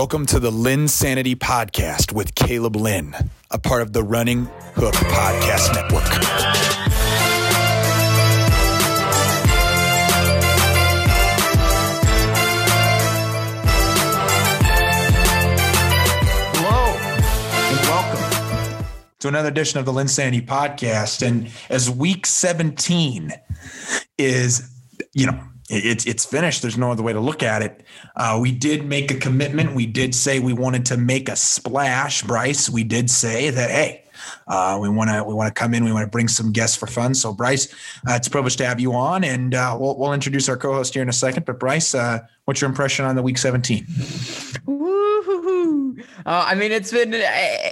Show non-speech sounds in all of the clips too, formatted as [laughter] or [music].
Welcome to the Lynn Sanity Podcast with Caleb Lynn, a part of the Running Hook Podcast Network. Hello and welcome to another edition of the Lynn Sanity Podcast. And as week 17 is, you know, it's it's finished. There's no other way to look at it. Uh, we did make a commitment. We did say we wanted to make a splash, Bryce. We did say that hey, uh, we want to we want to come in. We want to bring some guests for fun. So Bryce, uh, it's a privilege to have you on, and uh, we'll we'll introduce our co-host here in a second. But Bryce, uh, what's your impression on the week 17? Woo-hoo-hoo. Uh, I mean, it's been. Uh,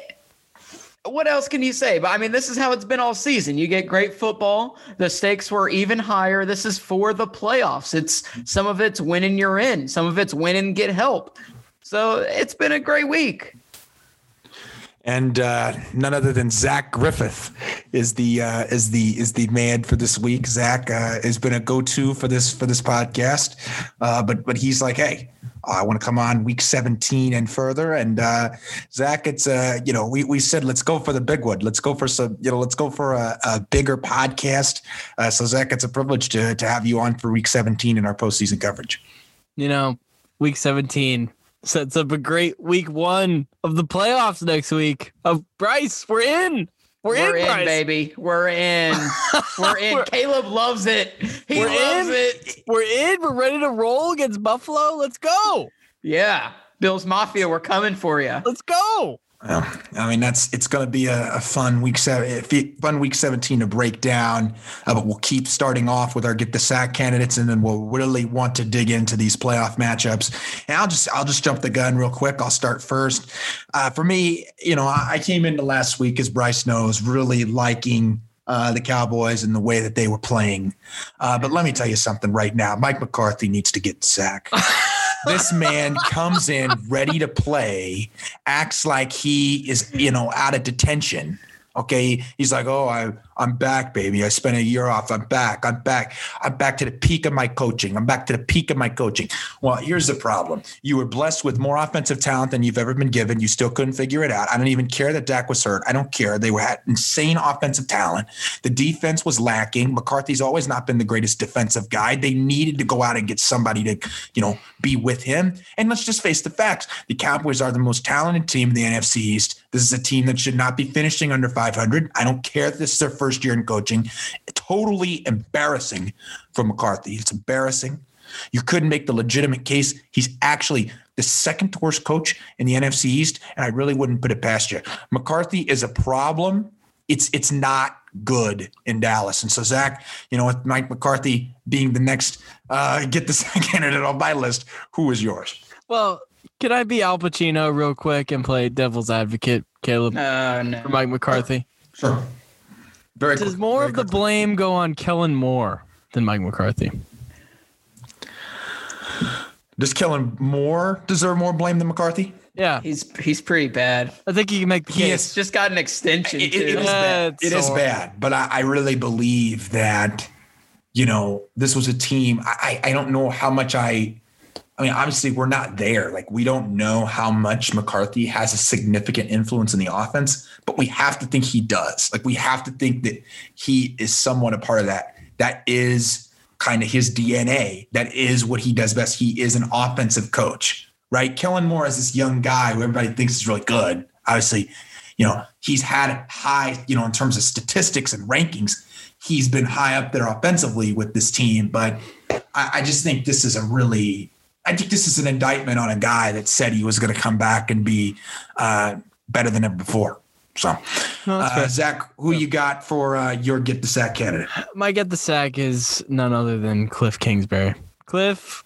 what else can you say? But I mean, this is how it's been all season. You get great football. The stakes were even higher. This is for the playoffs. It's some of it's winning you're in. Some of it's winning get help. So it's been a great week. And uh, none other than Zach Griffith is the uh, is the is the man for this week. Zach uh, has been a go to for this for this podcast, uh, but but he's like, hey. I want to come on week 17 and further. And uh, Zach, it's uh, you know, we, we said let's go for the big one. Let's go for some, you know, let's go for a, a bigger podcast. Uh, so Zach, it's a privilege to to have you on for week 17 in our postseason coverage. you know, week 17 sets up a great week one of the playoffs next week. Of Bryce, we're in. We're, We're in, in, Bryce. baby. We're in. [laughs] We're in. We're- Caleb loves it. He loves in. it. We're in. We're ready to roll against Buffalo. Let's go. Yeah. Bills Mafia, we're coming for you. Let's go. Well, I mean, that's it's going to be a, a fun week seven, fun week seventeen to break down. Uh, but we'll keep starting off with our get the sack candidates, and then we'll really want to dig into these playoff matchups. And I'll just I'll just jump the gun real quick. I'll start first. Uh, for me, you know, I, I came into last week, as Bryce knows, really liking uh, the Cowboys and the way that they were playing. Uh, but let me tell you something right now. Mike McCarthy needs to get sacked. [laughs] this man comes in ready to play, acts like he is, you know, out of detention. Okay. He's like, oh, I, I'm back, baby. I spent a year off. I'm back. I'm back. I'm back to the peak of my coaching. I'm back to the peak of my coaching. Well, here's the problem. You were blessed with more offensive talent than you've ever been given. You still couldn't figure it out. I don't even care that Dak was hurt. I don't care. They were had insane offensive talent. The defense was lacking. McCarthy's always not been the greatest defensive guy. They needed to go out and get somebody to, you know, be with him. And let's just face the facts. The Cowboys are the most talented team in the NFC East. This is a team that should not be finishing under 500. I don't care if this is their first year in coaching. Totally embarrassing for McCarthy. It's embarrassing. You couldn't make the legitimate case. He's actually the second worst coach in the NFC East, and I really wouldn't put it past you. McCarthy is a problem. It's it's not good in Dallas. And so Zach, you know, with Mike McCarthy being the next uh, get the [laughs] second candidate on my list, who is yours? Well, can I be Al Pacino real quick and play devil's advocate, Caleb, Oh, no. for Mike McCarthy? Sure. Very Does quick- more very of the blame go on Kellen Moore than Mike McCarthy? Does Kellen Moore deserve more blame than McCarthy? Yeah, He's he's pretty bad. I think you can make the He case. is- Just got an extension It- too. it- it is bad. it's It is so- bad, but I, I really believe that you know this was a team. I, I I don't know how much I. I mean, obviously, we're not there. Like, we don't know how much McCarthy has a significant influence in the offense, but we have to think he does. Like, we have to think that he is somewhat a part of that. That is kind of his DNA. That is what he does best. He is an offensive coach, right? Kellen Moore is this young guy who everybody thinks is really good. Obviously, you know, he's had high, you know, in terms of statistics and rankings, he's been high up there offensively with this team. But I, I just think this is a really, I think this is an indictment on a guy that said he was going to come back and be uh, better than ever before. So, No, uh. Zach, who you got for uh, your get the sack candidate? my get the sack is none other than Cliff Kingsbury. Cliff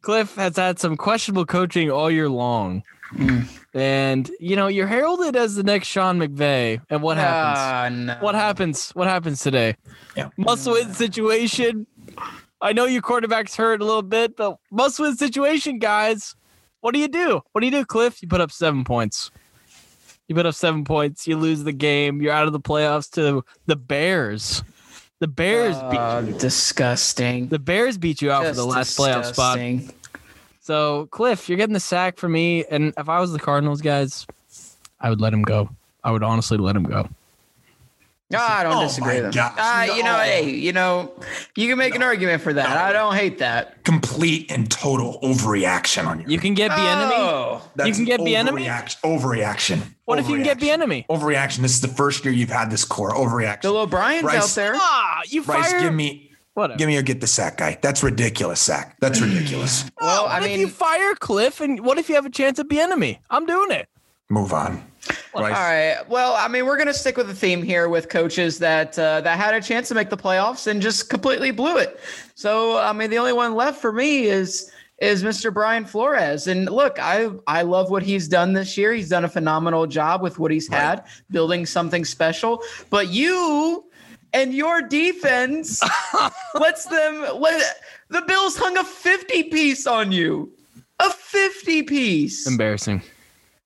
Cliff has had some questionable coaching all year long. Mm. And you know, you're heralded as the next Sean McVay. And what happens? Ah, no. What happens? What happens today? Yeah. Must win situation. I know your quarterback's hurt a little bit, but must win situation, guys. What do you do? What do you do, Cliff? You put up seven points. You put up seven points. You lose the game. You're out of the playoffs to the Bears. The Bears uh, beat Oh, disgusting. the Bears beat you out for the Just last playoff spot. So Cliff, you're getting the sack for me. And if I was the Cardinals guys, I would let him go. I would honestly let him go. No, I don't Oh disagree. my with gosh, that. Uh, You know, hey, you know, you can make an argument for that. I don't hate that. Complete and total overreaction on you. You can get Bieniemy. Oh. That's can get an enemy. overreaction- Overreaction. What if you can get Overreaction. enemy? Overreaction. This is the first year you've had this core overreaction. Bill O'Brien's Bryce- out there. Ah, you Bryce, fire. give me, Whatever. give me a get the sack guy. That's ridiculous, sack. That's ridiculous. Well, what I if mean, you fire Cliff, and what if you have a chance at Bieniemy? I'm doing it. Move on. All right. Well, I mean, we're gonna stick with the theme here with coaches that uh, that had a chance to make the playoffs and just completely blew it. So, I mean, the only one left for me is is Mr. Brian Flores. And look, I I love what he's done this year. He's done a phenomenal job with what he's Right. had, building something special. But you and your defense [laughs] lets them let the Bills hung a 50 piece on you. A 50 piece. Embarrassing.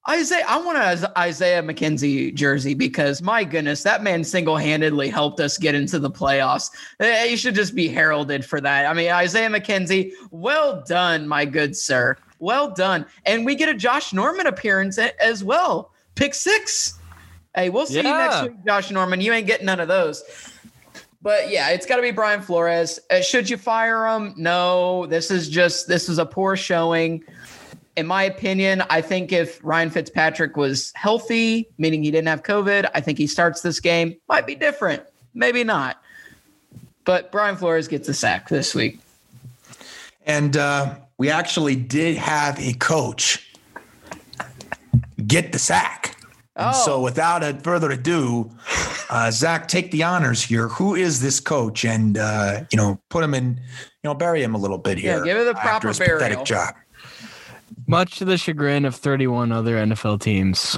Isaiah, I want a Isaiah McKenzie jersey because my goodness, that man single-handedly helped us get into the playoffs. He should just be heralded for that. I mean, Isaiah McKenzie, well done, my good sir. Well done. And we get a Josh Norman appearance as well. Pick six. Hey, we'll see you next week, Josh Norman. You ain't getting none of those. But yeah, it's got to be Brian Flores. Uh, should you fire him? No. This is just this is a poor showing in my opinion, I think if Ryan Fitzpatrick was healthy, meaning he didn't have COVID, I think he starts this game. Might be different, maybe not. But Brian Flores gets the sack this week. And uh, we actually did have a coach get the sack. And Oh. so, without a further ado, uh, Zach, take the honors here. Who is this coach? And uh, you know, put him in, you know, bury him a little bit here. Yeah, give it the proper burial. Pathetic job. Much to the chagrin of 31 other NFL teams,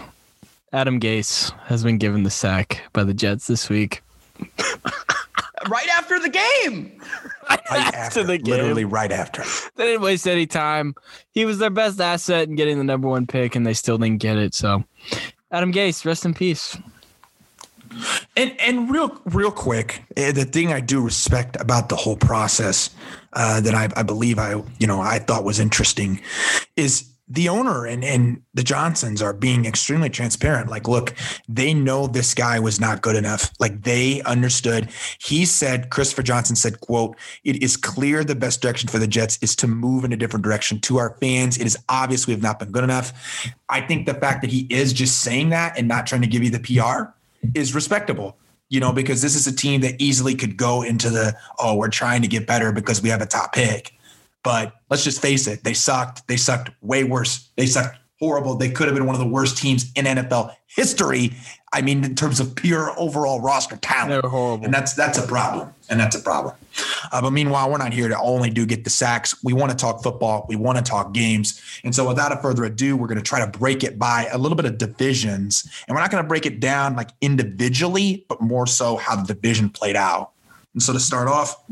Adam Gase has been given the sack by the Jets this week. [laughs] Right after the game. Right After after, the game. literally right after. They didn't waste any time. He was their best asset in getting the number one pick, and they still didn't get it. So, Adam Gase, rest in peace. And and real real quick, eh, the thing I do respect about the whole process uh, that I, I believe I you know I thought was interesting is the owner and and the Johnsons are being extremely transparent. Like, look, they know this guy was not good enough. Like they understood. He said, Christopher Johnson said, "quote It is clear the best direction for the Jets is to move in a different direction. To our fans, it is obvious we have not been good enough." I think the fact that he is just saying that and not trying to give you the PR is respectable. You know, because this is a team that easily could go into the oh, we're trying to get better because we have a top pick. But let's just face it, they sucked. They sucked way worse. They sucked horrible. They could have been one of the worst teams in NFL history. I mean, in terms of pure overall roster talent. They were horrible. And that's that's a problem. And that's a problem. Uh, but meanwhile, we're not here to only do get the sacks. We want to talk football. We want to talk games. And so, without a further ado, we're going to try to break it by a little bit of divisions. And we're not going to break it down like individually, but more so how the division played out. And so, to start off,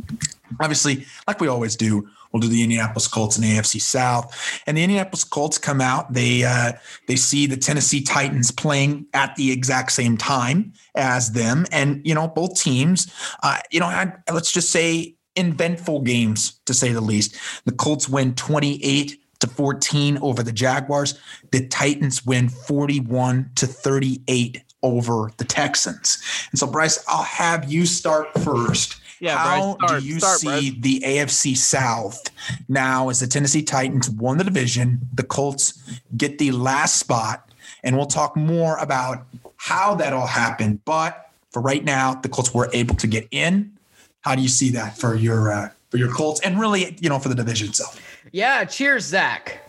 obviously, like we always do, we'll do the Indianapolis Colts and the AFC South. And the Indianapolis Colts come out. They uh, they see the Tennessee Titans playing at the exact same time as them, and you know both teams. Uh, you know, let's just say eventful games to say the least. The Colts win twenty eight to 14 over the Jaguars. The Titans win 41 to 38 over the Texans. And so, Bryce, I'll have you start first. Yeah, How Bryce, start- do you start, see the AFC South now as the Tennessee Titans won the division? The Colts get the last spot, and we'll talk more about how that all happened. But for right now, the Colts were able to get in. How do you see that for your uh, for your Colts, and really, you know, for the division itself? Yeah, cheers, Zach.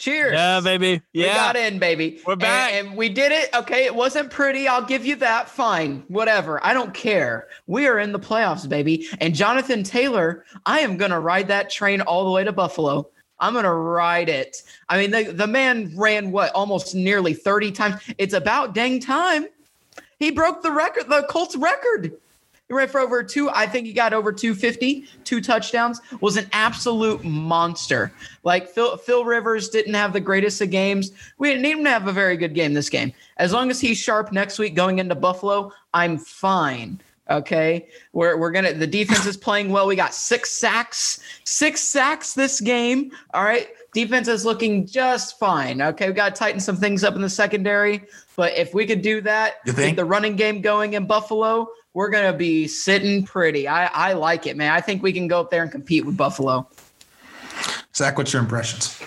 Cheers. Yeah, baby. Yeah. We got in, baby. We're And- back. And, we did it. Okay, it wasn't pretty. I'll give you that. Fine. Whatever. I don't care. We are in the playoffs, baby. And Jonathan Taylor, I am going to ride that train all the way to Buffalo. I'm going to ride it. I mean, the, the man ran what almost nearly 30 times. It's about dang time. He broke the record, the Colts record. He ran for over two. I think he got over 250, two touchdowns. Was an absolute monster. Like Phil, Phil Rivers didn't have the greatest of games. We didn't even have a very good game this game. As long as he's sharp next week going into Buffalo, I'm fine. Okay, we're we're gonna. The defense is playing well. We got six sacks, six sacks this game. All right, defense is looking just fine. Okay, we got to tighten some things up in the secondary, but if we could do that, You get the running game going in Buffalo, we're gonna be sitting pretty. I I like it, man. I think we can go up there and compete with Buffalo. Zach, what's your impressions?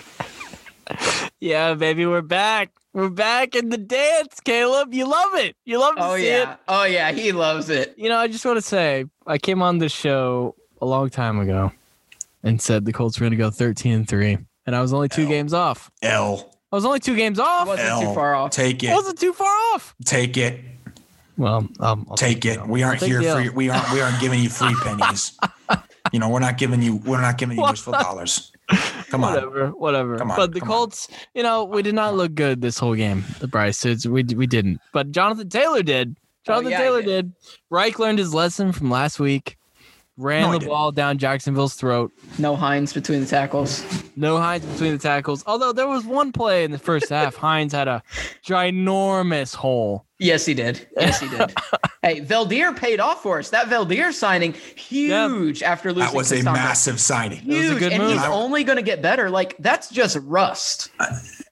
Yeah, baby, we're back. We're back in the dance, Caleb. You love it. You love to Oh see yeah, it. oh yeah, he loves it. You know, I just want to say I came on this show a long time ago and said the Colts were going to go 13 and 3, and I was only two L. games off. L. I was only two games off. Wasn't L. too far off. Take I it. wasn't too far off. Take it. Well, um, I'll Take the it. L. We aren't here the L. for we aren't we aren't giving you free pennies. [laughs] you know, we're not giving you we're not giving you useful [laughs] dollars. Come on. whatever, whatever. On, but the come on. Colts, you know, we did not look good this whole game. The Bryce, it's, we we didn't. But Jonathan Taylor did. Oh, Jonathan Oh, yeah, Taylor did. did. Reich learned his lesson from last week. Ran No, the didn't. ball down Jacksonville's throat. No Hines between the tackles. No Hines between the tackles. Although there was one play in the first half, [laughs] Hines had a ginormous hole. Yes, he did. Yes, he did. [laughs] hey, Veldheer paid off for us. That Veldheer signing, huge after losing. That was a massive signing. was a huge, good and move. he's only going to get better. Like that's just rust.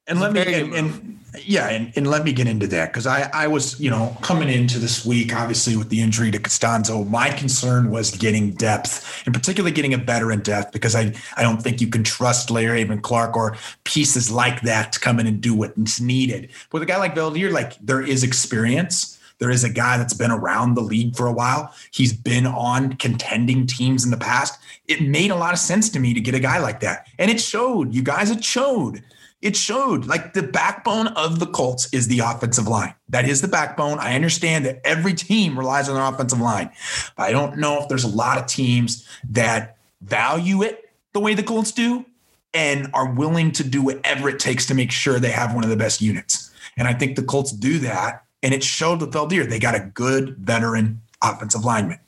And let me and, and yeah, and, and let me get into that because I I was you know coming into this week obviously with the injury to Castonzo, my concern was getting depth and particularly getting a veteran depth because I I don't think you can trust Le'Raven Clark or pieces like that to come in and do what's needed. With a guy like Veldheer, like there is experience. There is a guy that's been around the league for a while. He's been on contending teams in the past. It made a lot of sense to me to get a guy like that. And it showed. You guys, it showed. It showed. Like the backbone of the Colts is the offensive line. That is the backbone. I understand that every team relies on their offensive line. But I don't know if there's a lot of teams that value it the way the Colts do and are willing to do whatever it takes to make sure they have one of the best units. And I think the Colts do that. And it showed with Veldheer. They got a good veteran offensive lineman.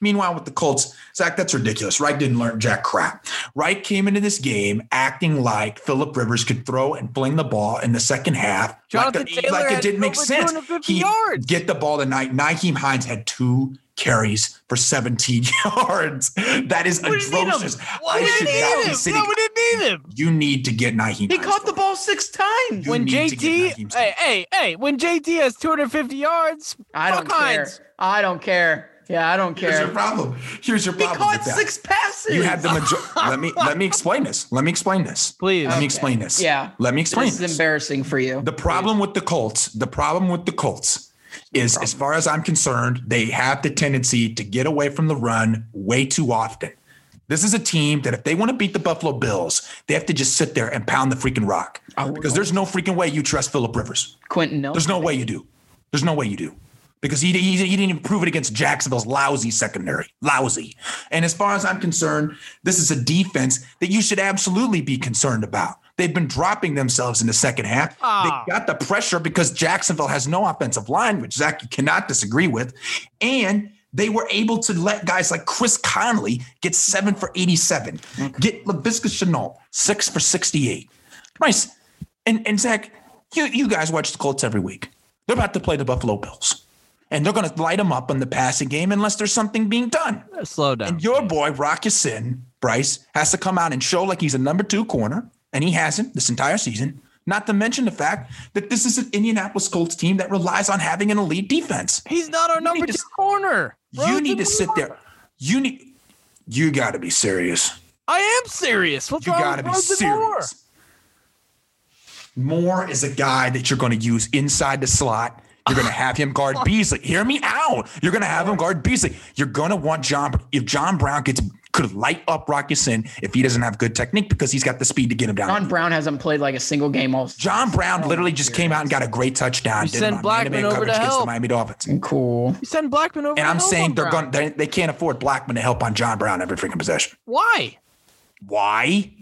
Meanwhile, with the Colts, Zach, that's ridiculous. Reich didn't learn jack crap. Reich came into this game acting like Philip Rivers could throw and fling the ball in the second half. Jonathan like, the- Taylor like it didn't make sense. He yards. get the ball tonight. Nyheim Hines had two carries for 17 [laughs] yards. That is We didn't need him. atrocious. Why I we should didn't not need be him? sitting. No, we didn't need him. You need to get Nyheim. He Hines caught the ball. ball six times. You when need to get JT, hey, hey, hey, when JT has 250 yards, I don't care. Hines. I don't care. Yeah, I don't care. Here's your problem. Here's your problem. He problem. caught with that. six passes. You had the major- [laughs] let me let me explain this. Let me explain this. Please. Let me explain this. Yeah. Let me explain This this. is embarrassing for you. The problem with the Colts, the problem with the Colts is as far as I'm concerned, they have the tendency to get away from the run way too often. This is a team that if they want to beat the Buffalo Bills, they have to just sit there and pound the freaking rock. Oh, because there's no freaking way you trust Philip Rivers. Quenton Nelson. There's no way you do. There's no way you do. Because he, he, he didn't even prove it against Jacksonville's lousy secondary. Lousy. And as far as I'm concerned, this is a defense that you should absolutely be concerned about. They've been dropping themselves in the second half. Ah. They got the pressure because Jacksonville has no offensive line, which Zach you cannot disagree with. And they were able to let guys like Chris Conley get seven for 87, get Laviska Shenault six for 68. Nice. And, and Zach, you, you guys watch the Colts every week. They're about to play the Buffalo Bills. And they're going to light them up in the passing game unless there's something being done. Uh, slow down. And your boy, Rock Ya-Sin, Bryce, has to come out and show like he's a number two corner, and he hasn't this entire season. Not to mention the fact that this is an Indianapolis Colts team that relies on having an elite defense. He's not our number two to- corner. you need to sit there. You need. You got to be serious. I am serious. What's You got to be Rosen Moore? serious. Moore is a guy that you're going to use inside the slot. You're going to have him guard [laughs] Beasley. Hear me out. You're going to have him guard Beasley. You're going to want John. If John Brown gets could light up Rock Ya-Sin if he doesn't have good technique because he's got the speed to get him down. John Brown hasn't played like a single game all season. John Brown oh, literally just came out and got a great touchdown. You send Blackmon over to coverage against the help. Miami Dolphins. Cool. You send Blackmon over. And I'm help saying on they're going. They, they can't afford Blackmon to help on John Brown every freaking possession. Why? Why?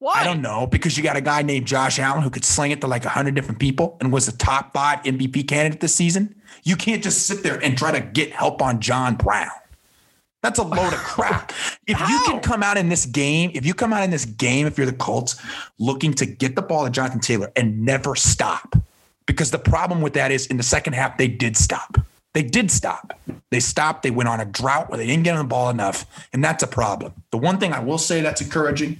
Why? I don't know because you got a guy named Josh Allen who could sling it to like 100 different people and was the top five MVP candidate this season. You can't just sit there and try to get help on John Brown. That's a load of crap. [laughs] If you can come out in this game, if you come out in this game, if you're the Colts looking to get the ball to Jonathan Taylor and never stop, because the problem with that is in the second half, they did stop. They did stop. They stopped. They went on a drought where they didn't get on the ball enough. And that's a problem. The one thing I will say that's encouraging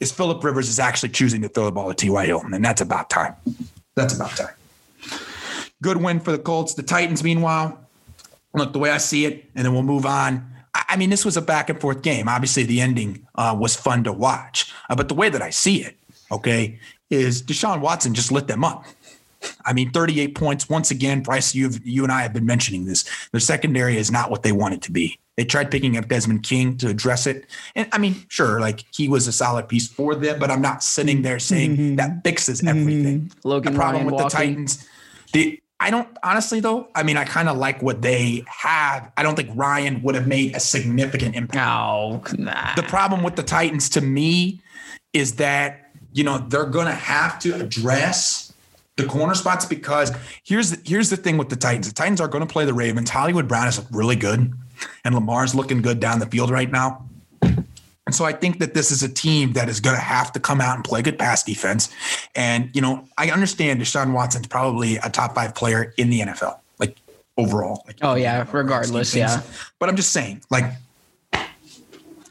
is Philip Rivers is actually choosing to throw the ball to T.Y. Hilton, and that's about time. That's about time. Good win for the Colts. The Titans, meanwhile, look, the way I see it, and then we'll move on. I mean, this was a back and forth game. Obviously, the ending uh, was fun to watch. Uh, but the way that I see it, okay, is Deshaun Watson just lit them up. I mean, 38 points. Once again, Bryce, you you and I have been mentioning this. Their secondary is not what they want it to be. They tried picking up Desmond King to address it. And I mean, sure, like he was a solid piece for them, but I'm not sitting there saying mm-hmm. that fixes everything. Mm-hmm. Logan the problem Ryan with walking. the Titans, the I don't honestly though. I mean, I kind of like what they have. I don't think Ryan would have made a significant impact. Oh, nah. The problem with the Titans to me is that you know they're going to have to address the corner spots because here's the, here's the thing with the Titans. The Titans are going to play the Ravens. Hollywood Brown is really good, and Lamar's looking good down the field right now. And so I think that this is a team that is going to have to come out and play good pass defense. And, you know, I understand Deshaun Watson's probably a top five player in the NFL, like overall. Like, oh, yeah, regardless. Yeah. But I'm just saying, like,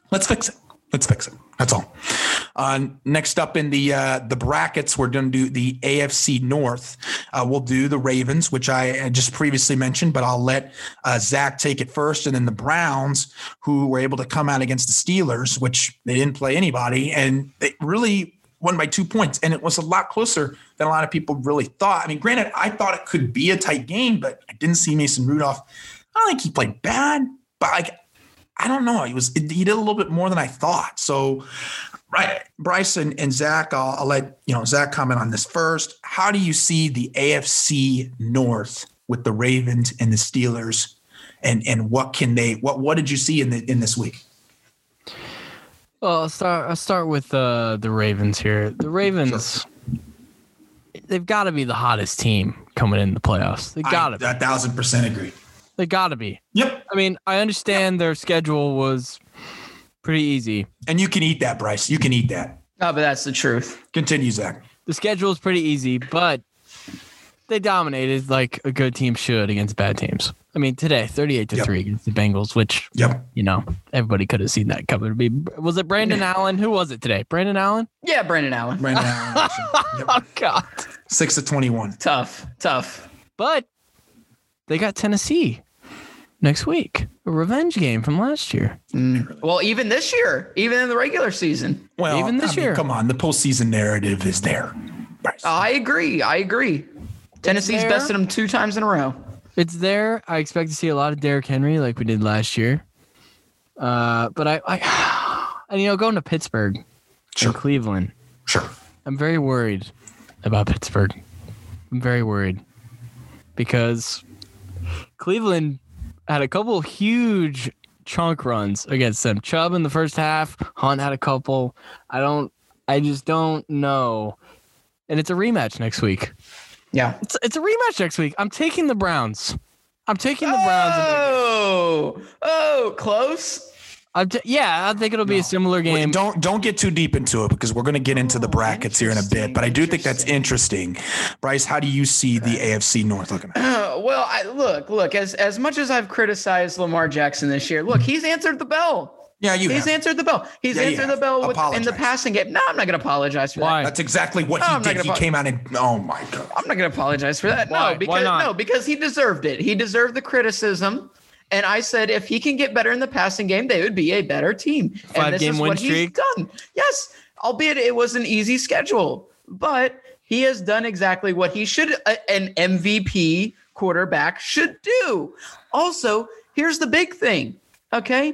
let's fix it. Let's fix it. That's all. Uh, next up in the uh, the brackets, we're going to do the AFC North. Uh, we'll do the Ravens, which I just previously mentioned, but I'll let uh, Zach take it first, and then the Browns, who were able to come out against the Steelers, which they didn't play anybody, and they really won by two points, and it was a lot closer than a lot of people really thought. I mean, granted, I thought it could be a tight game, but I didn't see Mason Rudolph. I don't think he played bad, but like I don't know. He was he did a little bit more than I thought. So, right, Bryce and, and Zach, I'll, I'll, let you know Zach comment on this first. How do you see the AFC North with the Ravens and the Steelers, and and what can they what what did you see in the in this week? Well, I'll start. I'll start with uh, the Ravens here. The Ravens, sure. they've got to be the hottest team coming in the playoffs. They got to. A thousand percent agree. They got to be. Yep. I mean, I understand their schedule was pretty easy. And you can eat that, Bryce. You can eat that. No, but that's the truth. Continue, Zach. The schedule is pretty easy, but they dominated like a good team should against bad teams. I mean, today, 38 to yep. 3 against the Bengals, which, yep. you know, everybody could have seen that coming. Be Was it Brandon Allen? Who was it today? Brandon Allen? Yeah, Brandon Allen. Brandon Allen. [laughs] Yep. oh, God. 6 to 21. Tough, tough. But they got Tennessee next week. A revenge game from last year. Mm. Well, even this year, even in the regular season. Well, even this I year. Come on, the postseason narrative is there. I agree. I agree. Tennessee's bested them two times in a row. It's there. I expect to see a lot of Derrick Henry like we did last year. Uh, but I, I, [sighs] and you know, going to Pittsburgh sure. and Cleveland. Sure. I'm very worried about Pittsburgh. I'm very worried because Cleveland had a couple huge chunk runs against them. Chubb in the first half, Hunt had a couple. I don't I just don't know. And it's a rematch next week. Yeah. It's it's a rematch next week. I'm taking the Browns. I'm taking the Browns. Oh, oh, close. T- yeah, I think it'll be no. a similar game. Wait, don't don't get too deep into it because we're going to get into the brackets here in a bit. But I do think that's interesting. Bryce, how do you see the AFC North looking? Uh, [clears throat] well, I, look, look. As as much as I've criticized Lamar Jackson this year, look, he's answered the bell. Yeah, you. He's have. answered the bell. He's yeah, answered the bell with, in the passing game. No, I'm not going to apologize for Why? that. That's exactly what no, he did. He came out and oh my god. I'm not going to apologize for that. Why? No, because no, because he deserved it. He deserved the criticism. And I said, if he can get better in the passing game, they would be a better team. Five and this game is win what streak. he's done. Yes, albeit it was an easy schedule, but he has done exactly what he should, an MVP quarterback should do. Also, here's the big thing. Okay,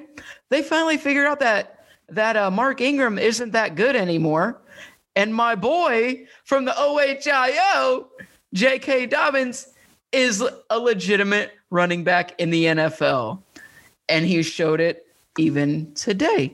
they finally figured out that that uh, Mark Ingram isn't that good anymore, and my boy from the OHIO, J.K. Dobbins, is a legitimate running back in the NFL. And he showed it even today.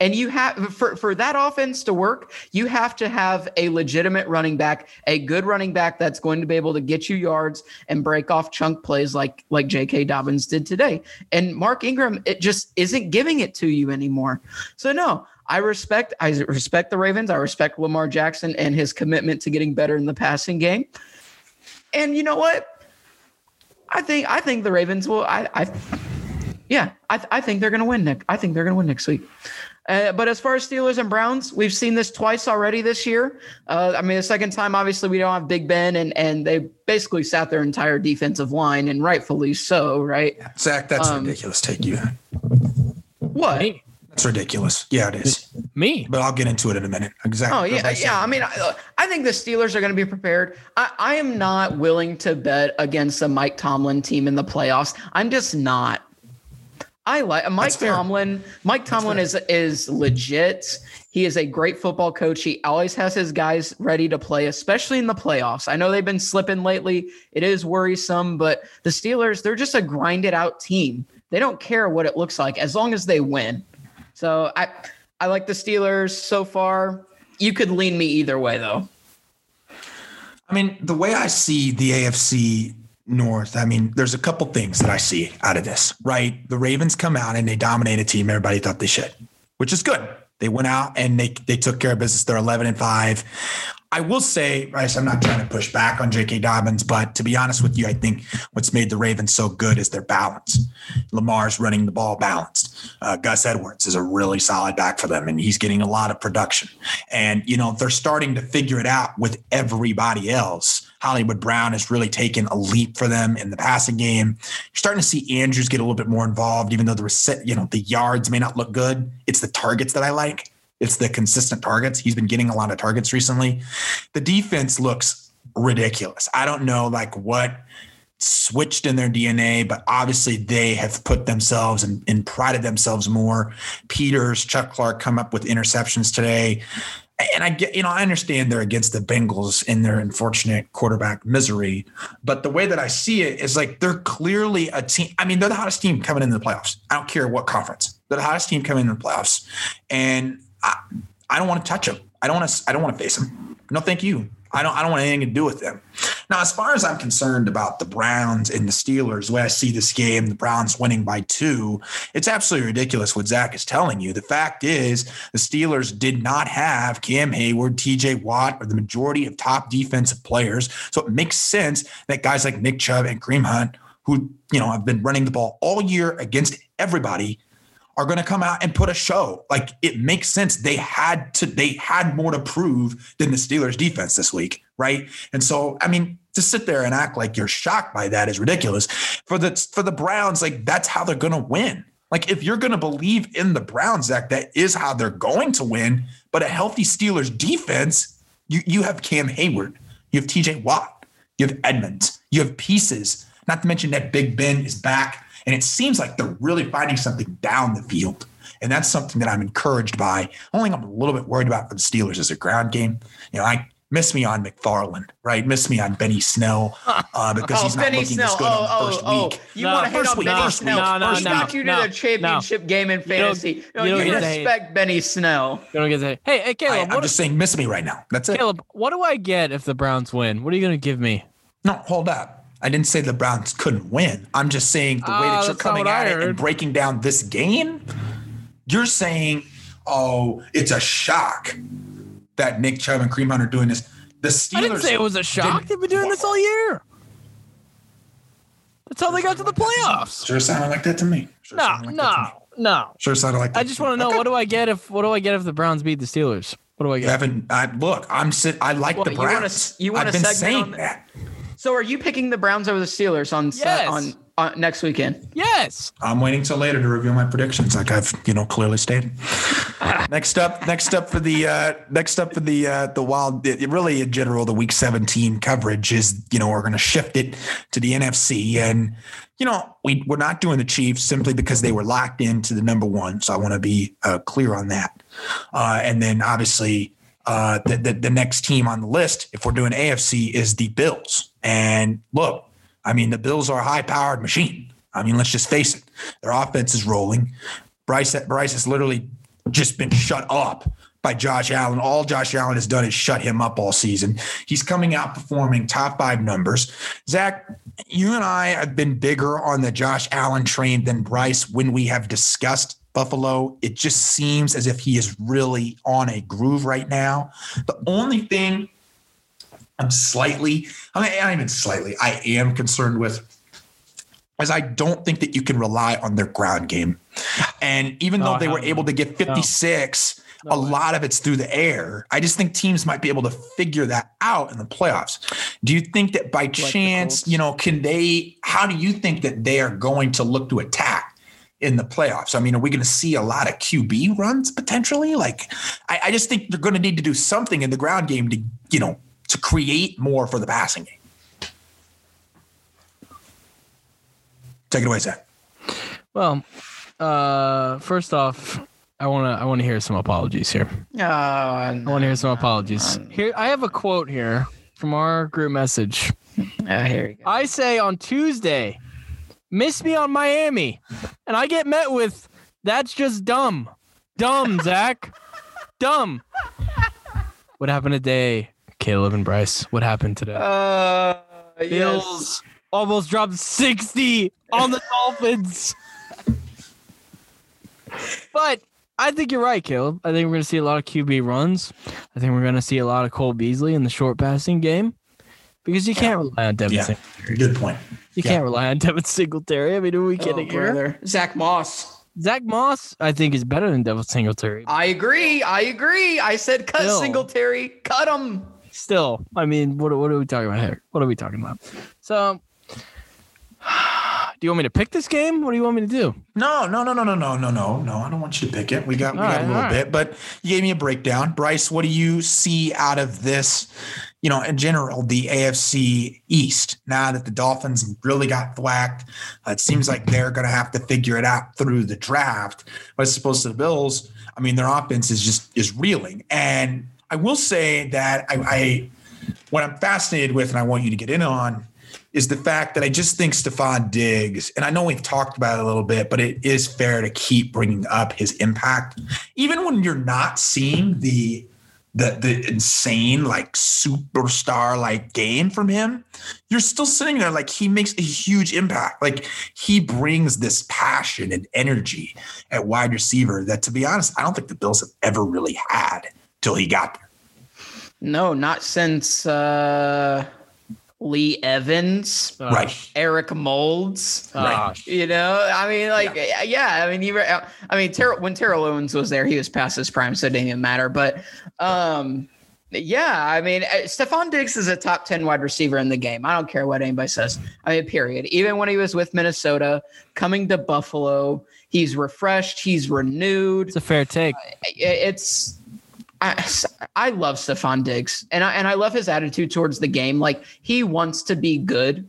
And you have for, for that offense to work, you have to have a legitimate running back, a good running back that's going to be able to get you yards and break off chunk plays like like J.K. Dobbins did today. And Mark Ingram, it just isn't giving it to you anymore. So no, I respect I respect the Ravens. I respect Lamar Jackson and his commitment to getting better in the passing game. And you know what? I think I think the Ravens will. I, I yeah, I, I think they're going to win. Nick, I think they're going to win next week. Uh, but as far as Steelers and Browns, we've seen this twice already this year. Uh, I mean, the second time, obviously, we don't have Big Ben, and and they basically sat their entire defensive line, and rightfully so, right? Zach, that's Um, ridiculous. Take you. What? Me? That's ridiculous. Yeah, it is. Me? But I'll get into it in a minute. Exactly. Oh yeah, yeah. I mean, I, I think the Steelers are going to be prepared. I, I am not willing to bet against a Mike Tomlin team in the playoffs. I'm just not. I like Mike Tomlin. Mike Tomlin is is legit. He is a great football coach. He always has his guys ready to play, especially in the playoffs. I know they've been slipping lately. It is worrisome, but the Steelers, they're just a grinded out team. They don't care what it looks like as long as they win. So I I like the Steelers so far. You could lean me either way though. I mean, the way I see the AFC North, I mean, there's a couple things that I see out of this, right? The Ravens come out and they dominate a team everybody thought they should, which is good. They went out and they they took care of business. They're 11 and 5. I will say, Bryce, I'm not trying to push back on J.K. Dobbins, but to be honest with you, I think what's made the Ravens so good is their balance. Lamar's running the ball balanced. Uh, Gus Edwards is a really solid back for them, and he's getting a lot of production. And, you know, they're starting to figure it out with everybody else. Hollywood Brown has really taken a leap for them in the passing game. You're starting to see Andrews get a little bit more involved, even though the you know the yards may not look good. It's the targets that I like. It's the consistent targets. He's been getting a lot of targets recently. The defense looks ridiculous. I don't know like what switched in their DNA, but obviously they have put themselves and, and prided themselves more. Peters, Chuck Clark come up with interceptions today. And I get, you know, I understand they're against the Bengals in their unfortunate quarterback misery, but the way that I see it is like they're clearly a team. I mean, they're the hottest team coming into the playoffs. I don't care what conference. They're the hottest team coming into the playoffs, and I, I don't want to touch them. I don't want to. I don't want to face them. No, thank you. I don't. I don't want anything to do with them. Now, as far as I'm concerned about the Browns and the Steelers, the way I see this game, the Browns winning by two, it's absolutely ridiculous what Zach is telling you. The fact is, the Steelers did not have Cam Heyward, TJ Watt, or the majority of top defensive players. So it makes sense that guys like Nick Chubb and Kareem Hunt, who you know have been running the ball all year against everybody, are going to come out and put a show. Like it makes sense. They had to, they had more to prove than the Steelers defense this week. Right. And so, I mean, to sit there and act like you're shocked by that is ridiculous for the, for the Browns. Like that's how they're going to win. Like if you're going to believe in the Browns, Zach, that is how they're going to win. But a healthy Steelers defense, you, you have Cam Heyward, you have TJ Watt, you have Edmunds, you have pieces, not to mention that Big Ben is back. And it seems like they're really finding something down the field. And that's something that I'm encouraged by. Only thing I'm a little bit worried about for the Steelers is a ground game. You know, I miss me on McFarland, right? Miss me on Benny Snell uh, [laughs] because he's not looking as good on the first oh, week. You No, want to hate first on week, Benny first Snell? week, no, no, he no, got you to no, the championship game in fantasy. No, you you, don't get to respect Benny Snell. You don't get to hey, hey Caleb, I'm what, just saying, miss me right now. That's it. Caleb, what do I get if the Browns win? What are you gonna give me? No, hold up. I didn't say the Browns couldn't win. I'm just saying the way Ah, that you're coming at it and breaking down this game, you're saying, oh, it's a shock that Nick Chubb and Kareem Hunt are doing this. The Steelers I didn't say it was a shock. They've been doing this all year. That's how they got to the playoffs. Sure sounded like that to me. Sure No, like to no, no. Sure sounded like that. I just want to know what do I get if what do I get if the Browns beat the Steelers? What do I get? haven't. I, look, I'm sit. I like What, the Browns. you want been segment saying on that. So are you picking the Browns over the Steelers on Sa- Yes. on, on next weekend? Yes. I'm waiting till later to reveal my predictions, like I've you know clearly stated. [laughs] next up, next up for the uh, next up for the uh, the wild. It, really, in general, the Week 17 coverage is you know we're going to shift it to the NFC, and you know we we're not doing the Chiefs simply because they were locked into the number one. So I want to be uh, clear on that. Uh, and then obviously. Uh, the, the the next team on the list, if we're doing AFC, is the Bills. And look, I mean, the Bills are a high powered machine. I mean, let's just face it. Their offense is rolling. Bryce, Bryce has literally just been shut up by Josh Allen. All Josh Allen has done is shut him up all season. He's coming out performing top five numbers. Zach, you and I have been bigger on the Josh Allen train than Bryce when we have discussed Buffalo. It just seems as if he is really on a groove right now. The only thing I'm slightly, I mean, not even slightly, I am concerned with, as I don't think that you can rely on their ground game. And even though they were able to get 56, a way. lot of it's through the air. I just think teams might be able to figure that out in the playoffs. Do you think that by the chance, you know, can they, how do you think that they are going to look to attack? In the playoffs, I mean, are we going to see a lot of QB runs potentially? Like, I, I just think they're going to need to do something in the ground game to, you know, to create more for the passing game. Take it away, Zach. Well, uh, first off, I want to I want to hear some apologies here. Oh, I want to hear some apologies. Here, I have a quote here from our group message. Uh, here you go. I say on Tuesday, miss me on Miami, and I get met with that's just dumb, dumb, [laughs] Zach, dumb. What happened today, Caleb and Bryce? What happened today? Uh, yes. Bills almost dropped 60 on the Dolphins. But I think you're right, Caleb. I think we're going to see a lot of QB runs. I think we're going to see a lot of Cole Beasley in the short passing game because you can't rely on Devin Yeah. Singletary. Good point. You Yeah. can't rely on Devin Singletary. I mean, are we Oh, kidding here? brother. Zach Moss. Zach Moss, I think, is better than Devin Singletary. I agree. I agree. I said cut Still. Singletary. Cut him. Still, I mean, what, what are we talking about here? What are we talking about? So, do you want me to pick this game? What do you want me to do? No, no, no, no, no, no, no, no, no. I don't want you to pick it. We got we All got right, a little right. bit, but you gave me a breakdown. Bryce, what do you see out of this? You know, in general, the AFC East. Now that the Dolphins really got thwacked, it seems like they're going to have to figure it out through the draft. But as opposed to the Bills, I mean, their offense is just is reeling. And I will say that I, I what I'm fascinated with, and I want you to get in on, is the fact that I just think Stefon Diggs, and I know we've talked about it a little bit, but it is fair to keep bringing up his impact, even when you're not seeing the the the insane like superstar like game from him. You're still sitting there like he makes a huge impact. Like he brings this passion and energy at wide receiver that, to be honest, I don't think the Bills have ever really had till he got there. No, not since uh, Lee Evans, Right. Eric Moulds. Ah, You know, I mean, like, yeah, I mean, you, were- I mean, Terrell, when Terrell Owens was there, he was past his prime, so it didn't even matter. But, um, yeah, I mean, uh, Stefon Diggs is a top 10 wide receiver in the game. I don't care what anybody says. I mean, period. Even when he was with Minnesota, coming to Buffalo, he's refreshed, he's renewed It's a fair take. it's I, I love Stefon Diggs and I and I love his attitude towards the game. Like he wants to be good.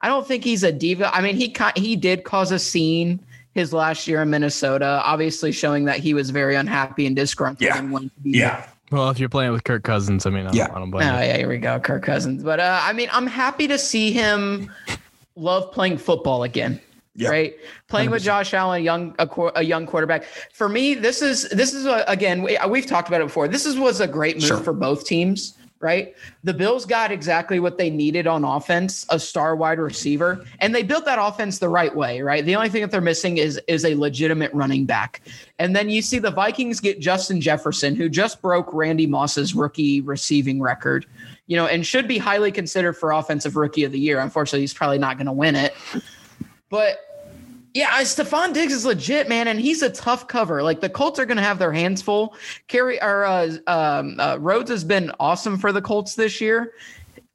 I don't think he's a diva. I mean, he ca- he did cause a scene his last year in Minnesota, obviously showing that he was very unhappy and disgruntled Yeah. and wanted to be Yeah. Well, if you're playing with Kirk Cousins, I mean, I don't, Yeah. I don't Oh blame you. yeah, here we go, Kirk Cousins. But uh, I mean, I'm happy to see him love playing football again. Yeah. Right, playing with 100%. Josh Allen, a young a, a young quarterback. For me, this is this is a, again we, we've talked about it before. This is was a great move Sure. for both teams. Right, the Bills got exactly what they needed on offense, a star wide receiver, and they built that offense the right way. Right, the only thing that they're missing is is a legitimate running back. And then you see the Vikings get Justin Jefferson, who just broke Randy Moss's rookie receiving record, you know, and should be highly considered for offensive rookie of the year. Unfortunately, he's probably not going to win it. But yeah, I- Stefon Diggs is legit, man, and he's a tough cover. Like the Colts are going to have their hands full. Carry or uh, um, uh, Rhodes has been awesome for the Colts this year.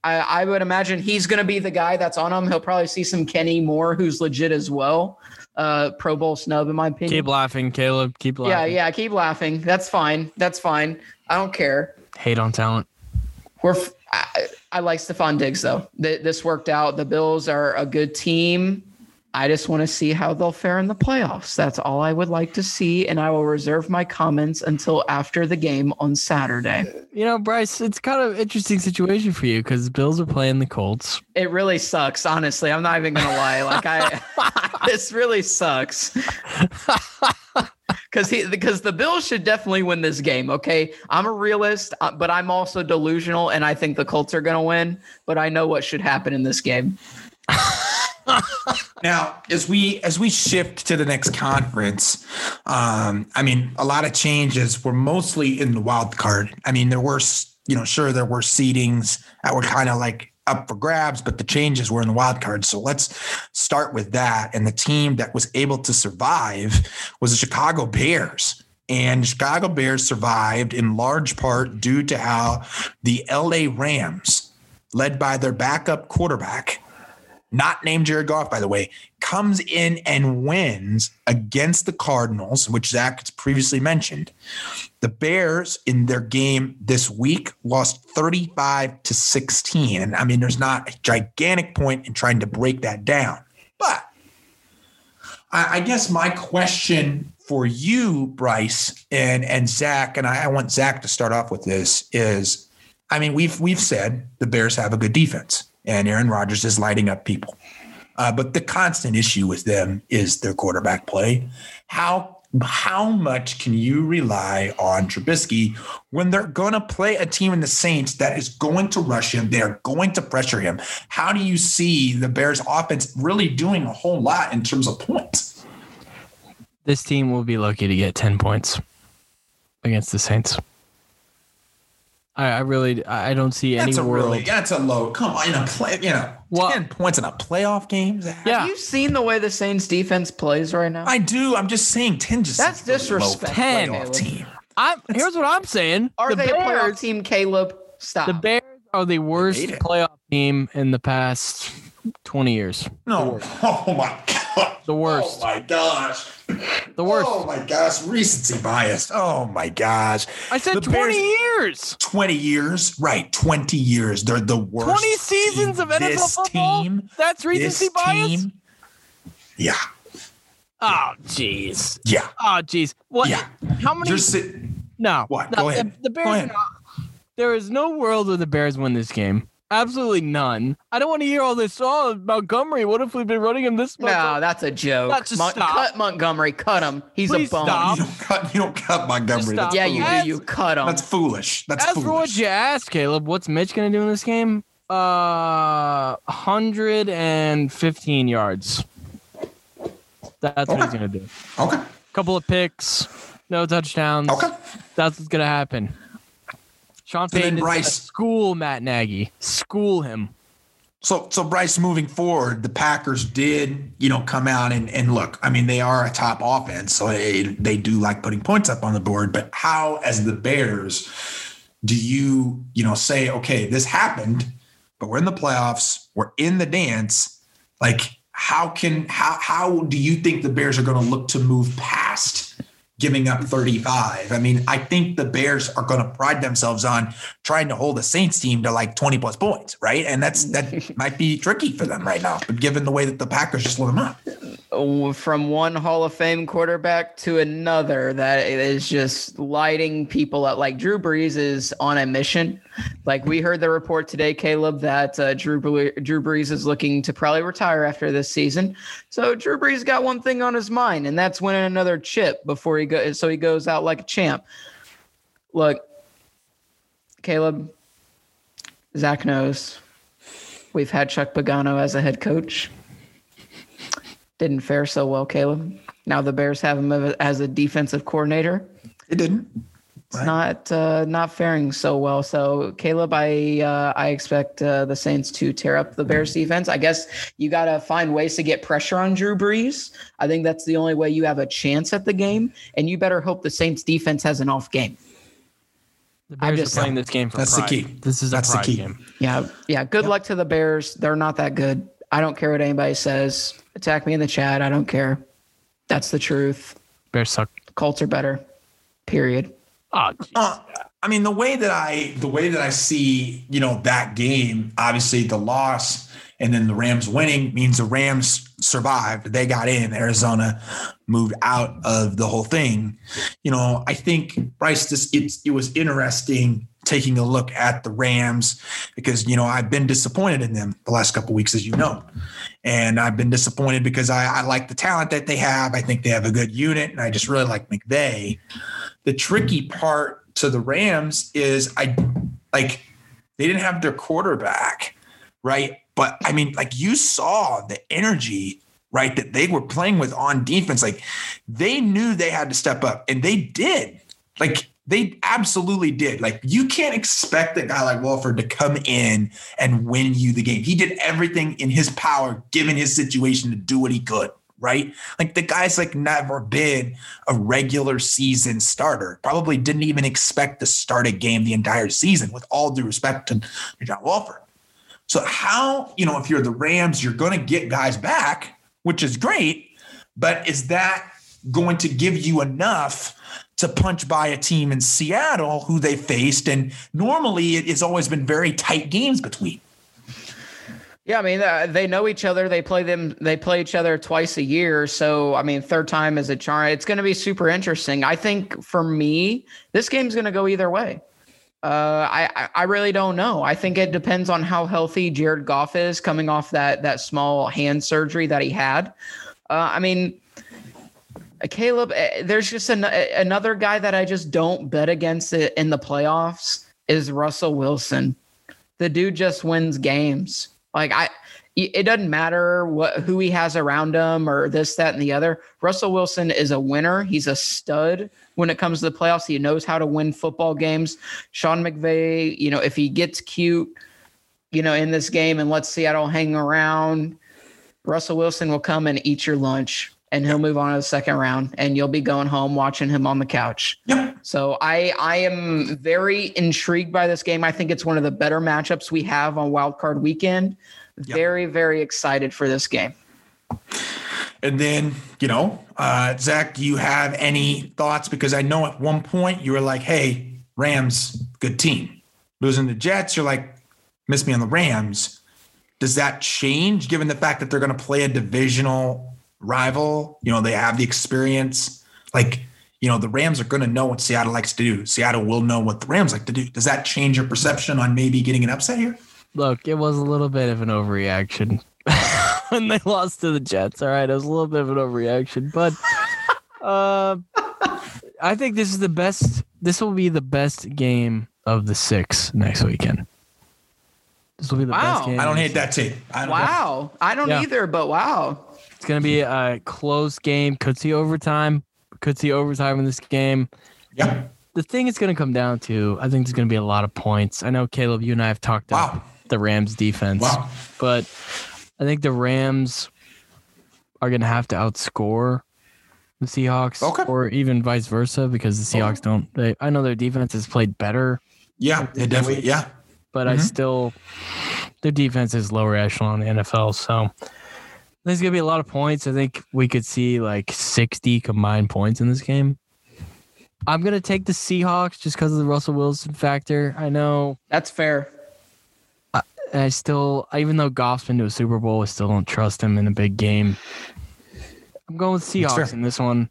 I, I would imagine he's going to be the guy that's on them. He'll probably see some Kenny Moore, who's legit as well. Uh, Pro Bowl snub, in my opinion. Keep laughing, Caleb. Keep laughing. Yeah, yeah. Keep laughing. That's fine. That's fine. I don't care. Hate on talent. We're. f- I, I like Stefon Diggs though. Th- this worked out. The Bills are a good team. I just want to see how they'll fare in the playoffs. That's all I would like to see, and I will reserve my comments until after the game on Saturday. You know, Bryce, it's kind of interesting situation for you because Bills are playing the Colts. It really sucks, honestly. I'm not even gonna lie. Like I, [laughs] [laughs] this really sucks. [laughs] Because he, because the Bills should definitely win this game. Okay, I'm a realist, uh, but I'm also delusional, and I think the Colts are gonna win. But I know what should happen in this game. Now, as we as we shift to the next conference, um, I mean, a lot of changes were mostly in the wild card. I mean, there were, you know, sure there were seedings that were kind of like up for grabs, but the changes were in the wild card. So let's start with that. And the team that was able to survive was the Chicago Bears. And Chicago Bears survived in large part due to how the LA Rams, led by their backup quarterback, not named Jared Goff, by the way, comes in and wins against the Cardinals, which Zach previously mentioned. The Bears in their game this week lost 35 to 16. And I mean, there's not a gigantic point in trying to break that down. But I, I guess my question for you, Bryce, and and Zach, and I, I want Zach to start off with this is I mean, we've we've said the Bears have a good defense and Aaron Rodgers is lighting up people. Uh, but the constant issue with them is their quarterback play. How how much can you rely on Trubisky when they're going to play a team in the Saints that is going to rush him? They're going to pressure him. How do you see the Bears offense really doing a whole lot in terms of points? This team will be lucky to get 10 points against the Saints. I, I really I don't see any that's a world. Really, that's a low. Come on, in a play, you know, Well- ten points in a playoff game. Zach? Yeah. Have you seen the way the Saints defense plays right now? I do. I'm just saying, ten just That's seems really low for a disrespectful, playoff Caleb. team. I'm here's what I'm saying. Are the they a playoff team, Caleb? Stop. the Bears are the worst playoff team in the past 20 years. No. [laughs] Oh my god. The worst. Oh my gosh. The worst. Oh my gosh. Recency bias. Oh my gosh. I said The 20 Bears- years. 20 years. Right. 20 years. They're the worst. 20 seasons team. of NFL this football. Team, That's recency bias. team. Yeah. Oh jeez. Yeah. Oh jeez. What? Yeah. How many? You're sit- no. What? No, Go ahead. The, the Bears. Go ahead. not- there is no world where the Bears win this game. Absolutely none. I don't want to hear all this. Oh, Montgomery. What if we've been running him this much? no, that's a joke. Not to stop. Cut Montgomery. Cut him. He's Please a bum. stop. you don't cut you don't cut Montgomery. stop. That's Yeah, you foolish. do. You cut him. That's foolish. That's As for what foolish. you asked, Caleb, what's Mitch going to do in this game? Uh, 115 yards. That's what he's Okay. going to do. Okay. Couple of picks, no touchdowns. Okay. That's what's going to happen. Sean Payton Bryce- school Matt Nagy. School him. So, so Bryce, moving forward, the Packers did, you know, come out and, and look. I mean, they are a top offense, so they they do like putting points up on the board. But how, as the Bears, do you, you know, say, okay, this happened, but we're in the playoffs, we're in the dance. Like, how can how how do you think the Bears are going to look to move past giving up 35? I mean, I think the Bears are going to pride themselves on trying to hold the Saints team to like 20 plus points, right? And that's that [laughs] might be tricky for them right now, but given the way that the Packers just lit them up. From one Hall of Fame quarterback to another that is just lighting people up. Like Drew Brees is on a mission. Like we heard the report today, Caleb, that uh, Drew Drew Brees is looking to probably retire after this season. So Drew Brees got one thing on his mind, and that's winning another chip before he goes. So he goes out like a champ. Look, Caleb, Zach knows. We've had Chuck Pagano as a head coach didn't fare so well, Caleb. Now the Bears have him as a defensive coordinator. It didn't. It's Right. not uh, not faring so well. So Caleb, I uh, I expect uh, the Saints to tear up the Bears defense. I guess you got to find ways to get pressure on Drew Brees. I think that's the only way you have a chance at the game, and you better hope the Saints defense has an off game. The I'm Bears just- are playing this game for That's the key. This is That's a the key. game. Yeah, yeah. Good luck to the Bears. They're not that good. I don't care what anybody says. Attack me in the chat. I don't care. That's the truth. Bears suck. Colts are better. Period. Oh. Uh, I mean, the way that I the way that I see, you know, that game, obviously the loss and then the Rams winning means the Rams survived. They got in. Arizona moved out of the whole thing. You know, I think Bryce, this it's it was interesting taking a look at the Rams because you know I've been disappointed in them the last couple weeks, as you know. And I've been disappointed because I, I like the talent that they have. I think they have a good unit, and I just really like McVay. The tricky part to the Rams is I like they didn't have their quarterback, right? But I mean, like you saw the energy, right, that they were playing with on defense. Like they knew they had to step up, and they did. Like They absolutely did. Like you can't expect a guy like Wolford to come in and win you the game. He did everything in his power, given his situation, to do what he could. Right? Like the guy's like never been a regular season starter. Probably didn't even expect to start a game the entire season. With all due respect to John Wolford. So how you know if you're the Rams, you're going to get guys back, which is great. But is that going to give you enough? to punch by a team in Seattle who they faced. And normally it's always been very tight games between. Yeah, I mean uh, they know each other. They play them. They play each other twice a year. So I mean, third time is a charm. It's going to be super interesting. I think for me, this game's going to go either way. Uh, I I really don't know. I think it depends on how healthy Jared Goff is coming off that that small hand surgery that he had. Uh, I mean, Caleb, eh, there's just an, eh, another guy that I just don't bet against it in the playoffs is Russell Wilson. The dude just wins games. Like I, it doesn't matter what who he has around him or this, that, and the other. Russell Wilson is a winner. He's a stud when it comes to the playoffs. He knows how to win football games. Sean McVay, you know, if he gets cute, you know, in this game and lets Seattle hang around, Russell Wilson will come and eat your lunch and he'll move on to the second round and you'll be going home watching him on the couch. Yep. So I I am very intrigued by this game. I think it's one of the better matchups we have on wild card weekend. Yep. Very, very excited for this game. And then, you know, uh, Zach, do you have any thoughts? Because I know at one point you were like, hey, Rams, good team. Losing the Jets, you're like, miss me on the Rams. Does that change given the fact that they're going to play a divisional rival. You know, they have the experience. Like, you know, the Rams are going to know what Seattle likes to do. Seattle will know what the Rams like to do. Does that change your perception on maybe getting an upset here? Look, it was a little bit of an overreaction [laughs] when they lost to the Jets. All right, it was a little bit of an overreaction, but [laughs] uh, I think this is the best. This will be the best game of the six next weekend. This will be the wow. best game. I don't hate that team. I wow, I don't yeah. either, but wow. It's gonna be a close game. Could see overtime. Could see overtime in this game. Yeah. The thing it's gonna come down to, I think there's gonna be a lot of points. I know Caleb, you and I have talked wow. about the Rams defense, wow. but I think the Rams are gonna have to outscore the Seahawks, okay. or even vice versa, because the Seahawks okay. don't. They, I know their defense has played better. Yeah, they definitely. Yeah, but mm-hmm. I still their defense is lower echelon in the NFL, so there's gonna be a lot of points. I think we could see like 60 combined points in this game. I'm gonna take the Seahawks just because of the Russell Wilson factor. I know that's fair. I, I still, even though Goff's been to a Super Bowl, I still don't trust him in a big game. I'm going with Seahawks in this one,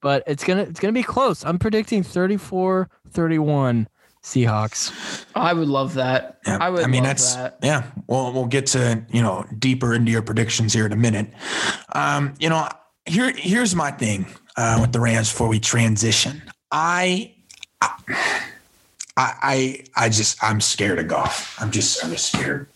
but it's gonna it's gonna be close. I'm predicting 34-31 Seahawks. I would love that. Yeah. I would. I mean, that's that. yeah. Well, we'll get to you know deeper into your predictions here in a minute. Um, you know, here here's my thing uh, with the Rams before we transition. I, I, I, I just I'm scared of Goff. I'm just I'm just scared.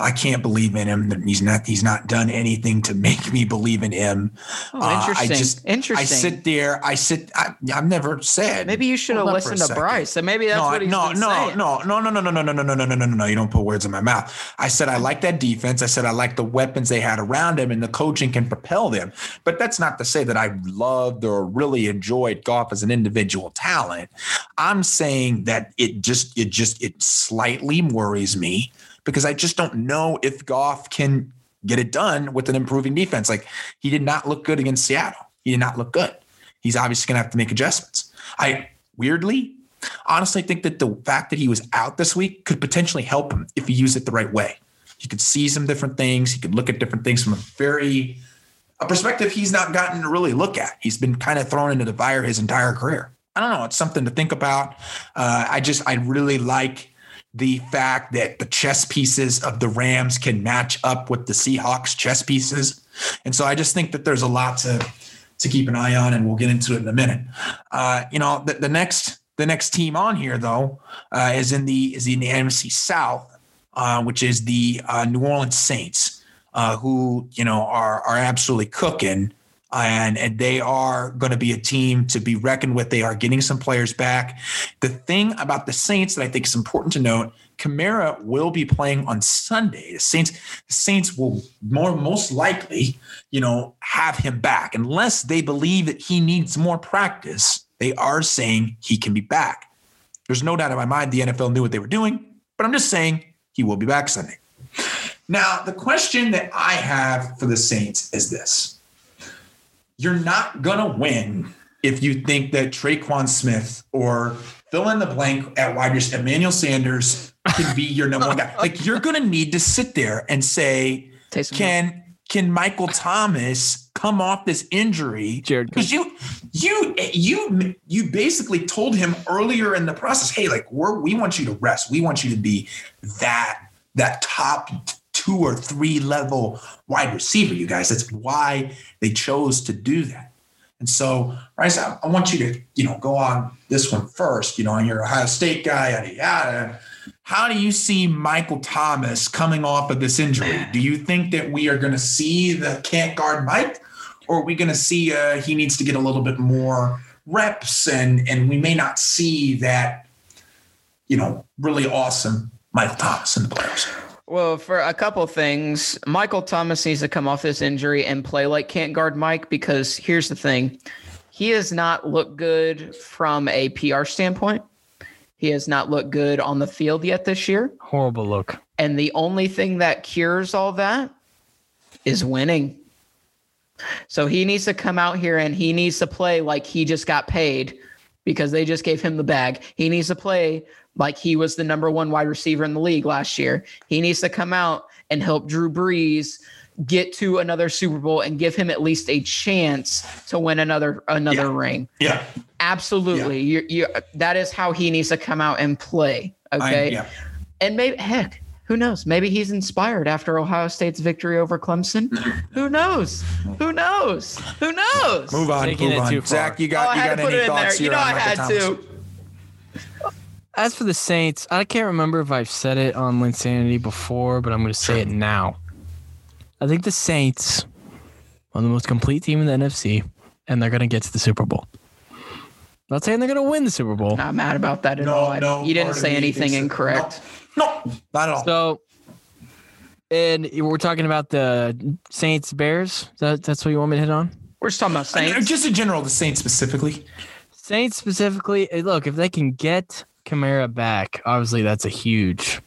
I can't believe in him. He's not. He's not done anything to make me believe in him. Oh, interesting. Uh, I just, interesting. I sit there. I sit. I, have never said. Maybe you should have listened to Bryce. So maybe that's no, what he's no, been no, no, no, no, no, no, no, no, no, no, no, no, no, no. You don't put words in my mouth. I said I like that defense. I said I like the weapons they had around him, and the coaching can propel them. But that's not to say that I loved or really enjoyed Goff as an individual talent. I'm saying that it just, it just, it slightly worries me because I just don't know if Goff can get it done with an improving defense. Like he did not look good against Seattle. He did not look good. He's obviously going to have to make adjustments. I weirdly, honestly think that the fact that he was out this week could potentially help him if he used it the right way. He could see some different things. He could look at different things from a very a perspective he's not gotten to really look at. He's been kind of thrown into the fire his entire career. I don't know. It's something to think about. Uh, I just I really like the fact that the chess pieces of the Rams can match up with the Seahawks chess pieces. And so I just think that there's a lot to to keep an eye on, and we'll get into it in a minute. Uh, you know, the, the, next the next team on here though uh, is in the is in the NFC South, uh, which is the uh, New Orleans Saints, uh, who you know are are absolutely cooking. And and they are going to be a team to be reckoned with. They are getting some players back. The thing about the Saints that I think is important to note Kamara will be playing on Sunday. The Saints, the Saints will more most likely, you know, have him back unless they believe that he needs more practice. They are saying he can be back. There's no doubt in my mind the NFL knew what they were doing, but I'm just saying he will be back Sunday. Now, the question that I have for the Saints is this. You're not going to win if you think that Tre'Quan Smith or fill in the blank at wide receiver, Emmanuel Sanders can be your number one guy. [laughs] Like you're going to need to sit there and say, can can Michael Thomas come off this injury? Jared, because you you you you basically told him earlier in the process, hey, like we're we want you to rest. We want you to be that that top two or three level wide receiver, you guys. That's why they chose to do that. And so, Bryce, I, I want you to, you know, go on this one first. You know, and you're Ohio State guy, yada yada. How do you see Michael Thomas coming off of this injury? Do you think that we are going to see the can't guard Mike, or are we going to see uh, he needs to get a little bit more reps, and and we may not see that, you know, really awesome Michael Thomas in the playoffs? Well, for a couple things, Michael Thomas needs to come off this injury and play like can't guard Mike because here's the thing. He has not looked good from a PR standpoint. He has not looked good on the field yet this year. Horrible look. And the only thing that cures all that is winning. So he needs to come out here and he needs to play like he just got paid because they just gave him the bag. He needs to play like he was the number one wide receiver in the league last year. He needs to come out and help Drew Brees get to another Super Bowl and give him at least a chance to win another another yeah. ring. Yeah. Absolutely. Yeah. You you that is how he needs to come out and play. Okay. I, yeah. And maybe heck, who knows? Maybe he's inspired after Ohio State's victory over Clemson. Mm-hmm. who knows? Who knows? Who knows? Move on. Taking move on. Zach, you got, oh, you got any thoughts here? You know I had to. As for the Saints, I can't remember if I've said it on LynnSanity before, but I'm going to say it now. I think the Saints are the most complete team in the NFC, and they're going to get to the Super Bowl. Not saying they're going to win the Super Bowl. Not mad about that at no, all. No, you didn't say anything incorrect. No, no, not at all. So, and we're talking about the Saints Bears. That, that's what you want me to hit on? We're just talking about Saints. I mean, just in general, the Saints specifically. Saints specifically. Eh, look, if they can get Kamara back, obviously that's a huge.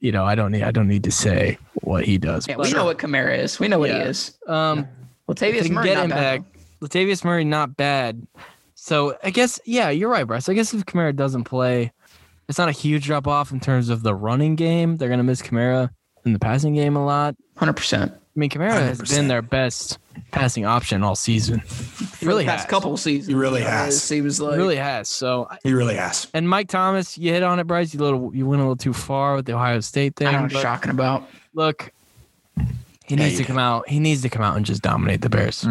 You know, I don't need I don't need to say what he does. Yeah, we know what Kamara is. We know what yeah. he is. Um, Latavius Murray get him bad. back. Latavius Murray not bad. So I guess yeah, you're right, Bryce. I guess if Kamara doesn't play, it's not a huge drop off in terms of the running game. They're gonna miss Kamara in the passing game a lot. Hundred percent. I mean, Kamara 100%. has been their best passing option all season. He [laughs] really past has. couple seasons. He really has. He was like, he really has. So he really has. And Mike Thomas, you hit on it, Bryce. You little, you went a little too far with the Ohio State thing. I am shocking about. Look, he yeah, needs to come out. He needs to come out and just dominate the Bears.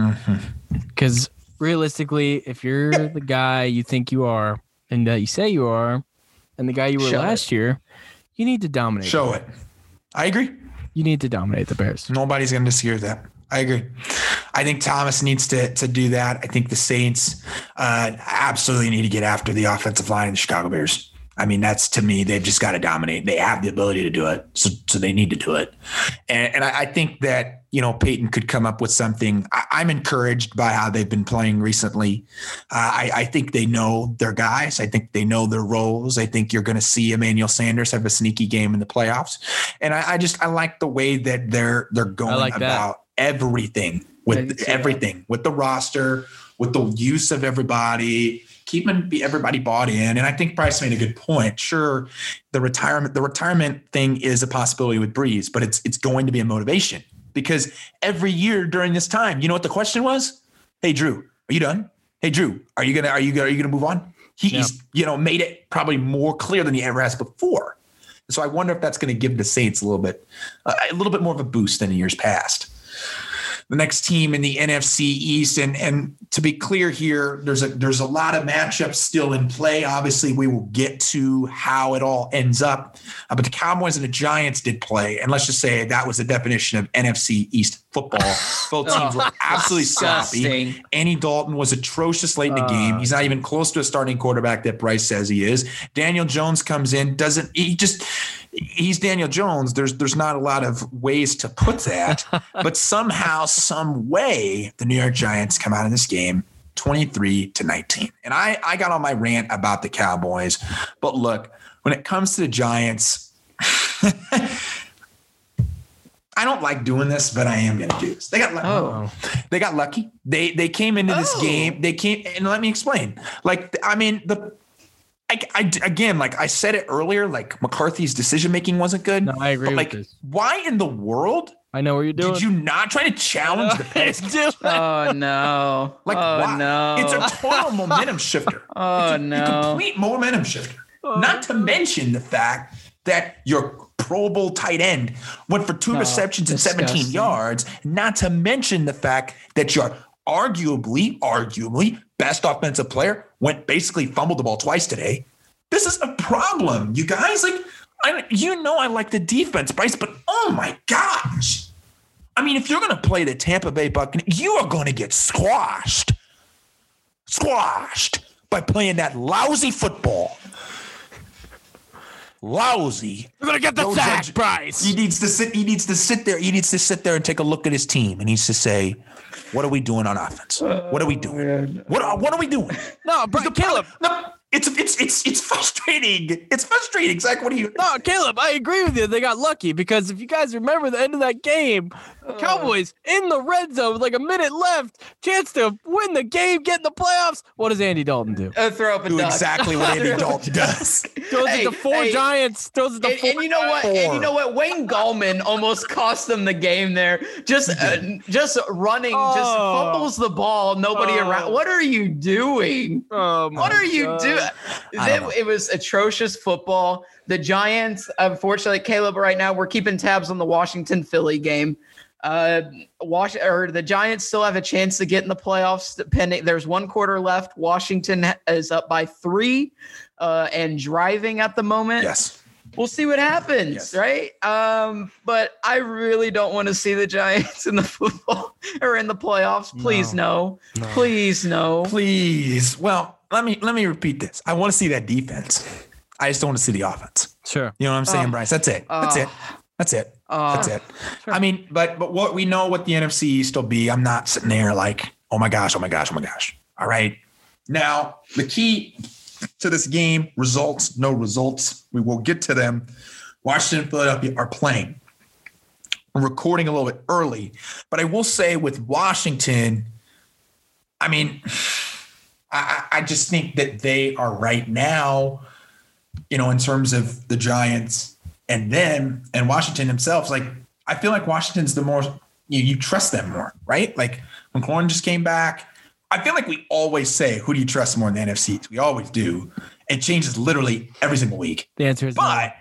Because mm-hmm. realistically, if you're the guy you think you are and that you say you are, and the guy you were Show last it. year, you need to dominate. Show it. I agree. You need to dominate the Bears. Nobody's going to disagree with that. I agree. I think Thomas needs to to do that. I think the Saints uh, absolutely need to get after the offensive line of the Chicago Bears. I mean, that's to me, they've just got to dominate. They have the ability to do it, so, so they need to do it. And, and I, I, think that you know Payton could come up with something. I, am encouraged by how they've been playing recently. Uh, I, I, think they know their guys. I think they know their roles. I think you're going to see Emmanuel Sanders have a sneaky game in the playoffs. And I, I just I like the way that they're they're going like about that. everything with everything with the roster, with the use of everybody keeping everybody bought in. And I think Bryce made a good point. Sure, the retirement the retirement thing is a possibility with Brees, but it's it's going to be a motivation because every year during this time, you know what the question was? Hey Drew, are you done? Hey Drew, are you gonna are you gonna are you gonna move on? He, yeah. He's you know made it probably more clear than he ever has before. So I wonder if that's going to give the Saints a little bit, uh, a little bit more of a boost than in years past. The next team in the NFC East. And and to be clear here, there's a there's a lot of matchups still in play. Obviously, we will get to how it all ends up. Uh, but the Cowboys and the Giants did play, and let's just say that was the definition of NFC East football. Both teams were [laughs] absolutely sloppy. Andy Dalton was atrocious late in the Uh. game. He's not even close to a starting quarterback that Bryce says he is. Daniel Jones comes in, doesn't he just he's Daniel Jones. There's there's not a lot of ways to put that, [laughs] but somehow, some way, the New York Giants come out of this game 23 to 19. And I I got on my rant about the Cowboys, but look, when it comes to the Giants. [laughs] I don't like doing this, but I am going to do this. They got lucky. Oh. They got lucky. They they came into this Oh. game. They came and let me explain. Like I mean the. I, I again, like I said it earlier, like McCarthy's decision making wasn't good. No, I agree But with like, this. why in the world I know what you're doing. did you not try to challenge the [laughs] It's Pistons? doing- [laughs] Oh no. Like, oh why? no. It's a total momentum shifter. [laughs] Oh, it's a, no. complete momentum shifter. Oh, not to mention the fact that your Pro Bowl tight end went for two No, receptions and 17 yards. Not to mention the fact that your arguably, arguably best offensive player went basically fumbled the ball twice today. This is a problem, you guys. Like, I, you know, I like the defense, Bryce, but oh my gosh. I mean, if you're going to play the Tampa Bay Buccaneers, you are going to get squashed, squashed by playing that lousy football. Lousy. You're gonna get the No sack, judge- Bryce. He needs to sit. He needs to sit there. He needs to sit there and take a look at his team. And He needs to say, "What are we doing on offense? What are we doing? Oh, what are, what are we doing?" No, Bry- Caleb. No, it's it's it's it's frustrating. It's frustrating. Zach, what do you? No, Caleb, I agree with you. They got lucky because if you guys remember the end of that game, Cowboys in the red zone with like a minute left, chance to win the game, get in the playoffs. What does Andy Dalton do? Uh, throw up a Do duck. exactly what Andy [laughs] Dalton does. Throws Hey, it to four hey. Giants. Throws it to And, four. and you know what? And you know what? Wayne Gallman almost cost them the game there. Just, uh, just running, just Oh. fumbles the ball. Nobody Oh. around. What are you doing? Oh my What are you doing? [laughs] It, was atrocious football. The Giants, unfortunately, Caleb, right now we're keeping tabs on the Washington Philly game. Uh, Wash or the Giants still have a chance to get in the playoffs. Depending, there's one quarter left. Washington is up by three, uh, and driving at the moment Yes. we'll see what happens, Yes. right? Um, but I really don't want to see the Giants in the football [laughs] or in the playoffs. Please no. No. Please no. Please. Well, let me let me repeat this. I want to see that defense. I just don't want to see the offense. Sure. You know what I'm saying, Uh, Bryce? That's it. That's uh, it. That's it. Uh, That's it. I mean, but but what we know what the NFC East will be. I'm not sitting there like, oh my gosh, oh my gosh, oh my gosh. All right. Now the key to this game: results, no results. We will get to them. Washington and Philadelphia are playing. We're recording a little bit early, but I will say with Washington, I mean, I, I I just think that they are right now, you know, in terms of the Giants and them and Washington themselves. Like, I feel like Washington's the more you, you trust them more, right? Like McLaurin just came back. I feel like we always say, who do you trust more in the NFC? We always do. It changes literally every single week. The answer is no. But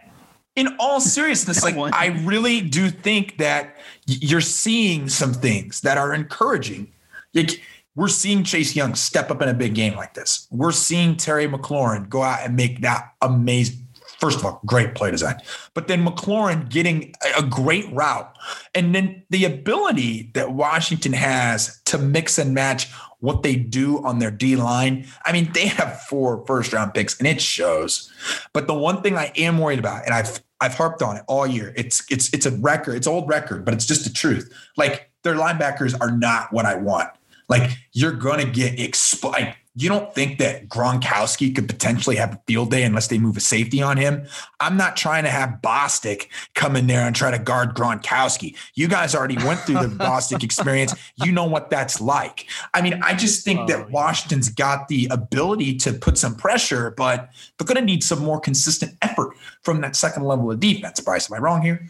in all seriousness, like one. I really do think that y- you're seeing some things that are encouraging. Like we're seeing Chase Young step up in a big game like this. We're seeing Terry McLaurin go out and make that amazing. First of all, great play design, but then McLaurin getting a- great route, and then the ability that Washington has to mix and match what they do on their D line. I mean, they have four first round picks, and it shows. But the one thing I am worried about, and I've I've harped on it all year, it's it's it's a record, it's old record, but it's just the truth. Like their linebackers are not what I want. Like you're gonna get exp- like, you don't think that Gronkowski could potentially have a field day unless they move a safety on him? I'm not trying to have Bostic come in there and try to guard Gronkowski. You guys already went through the [laughs] Bostic experience. You know what that's like. I mean, I just think Oh, that yeah. Washington's got the ability to put some pressure, but they're going to need some more consistent effort from that second level of defense. Bryce, am I wrong here?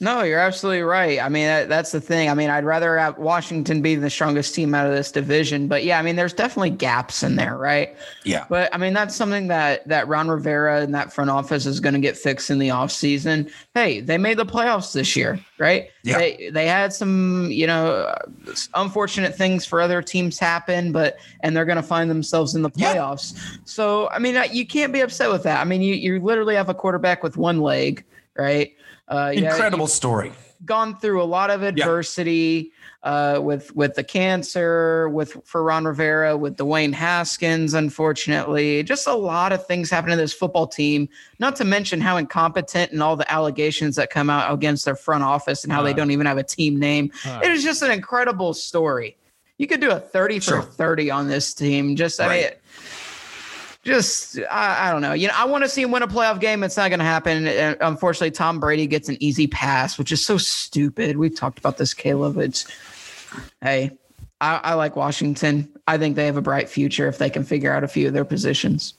No, you're absolutely right. I mean, that, that's the thing. I mean, I'd rather have Washington be the strongest team out of this division, but yeah, I mean, there's definitely gaps in there, right? Yeah. But I mean, that's something that that Ron Rivera and that front office is going to get fixed in the offseason. Hey, they made the playoffs this year, right? Yeah. They they had some, you know, unfortunate things for other teams happen, but and they're going to find themselves in the Yeah. playoffs. So I mean, you can't be upset with that. I mean, you you literally have a quarterback with one leg, right? Uh, yeah, Incredible story. gone through a lot of adversity uh, with with the cancer, with for Ron Rivera, with Dwayne Haskins, unfortunately, just a lot of things happening to this football team. Not to mention how incompetent and all the allegations that come out against their front office and how they Uh. don't even have a team name. Uh. It is just an incredible story. You could do a thirty for thirty on this team. Just I mean. Just I, I don't know. You know, I want to see him win a playoff game. It's not going to happen. Uh, Unfortunately, Tom Brady gets an easy pass, which is so stupid. We've talked about this, Caleb. It's hey, I, I like Washington. I think they have a bright future if they can figure out a few of their positions.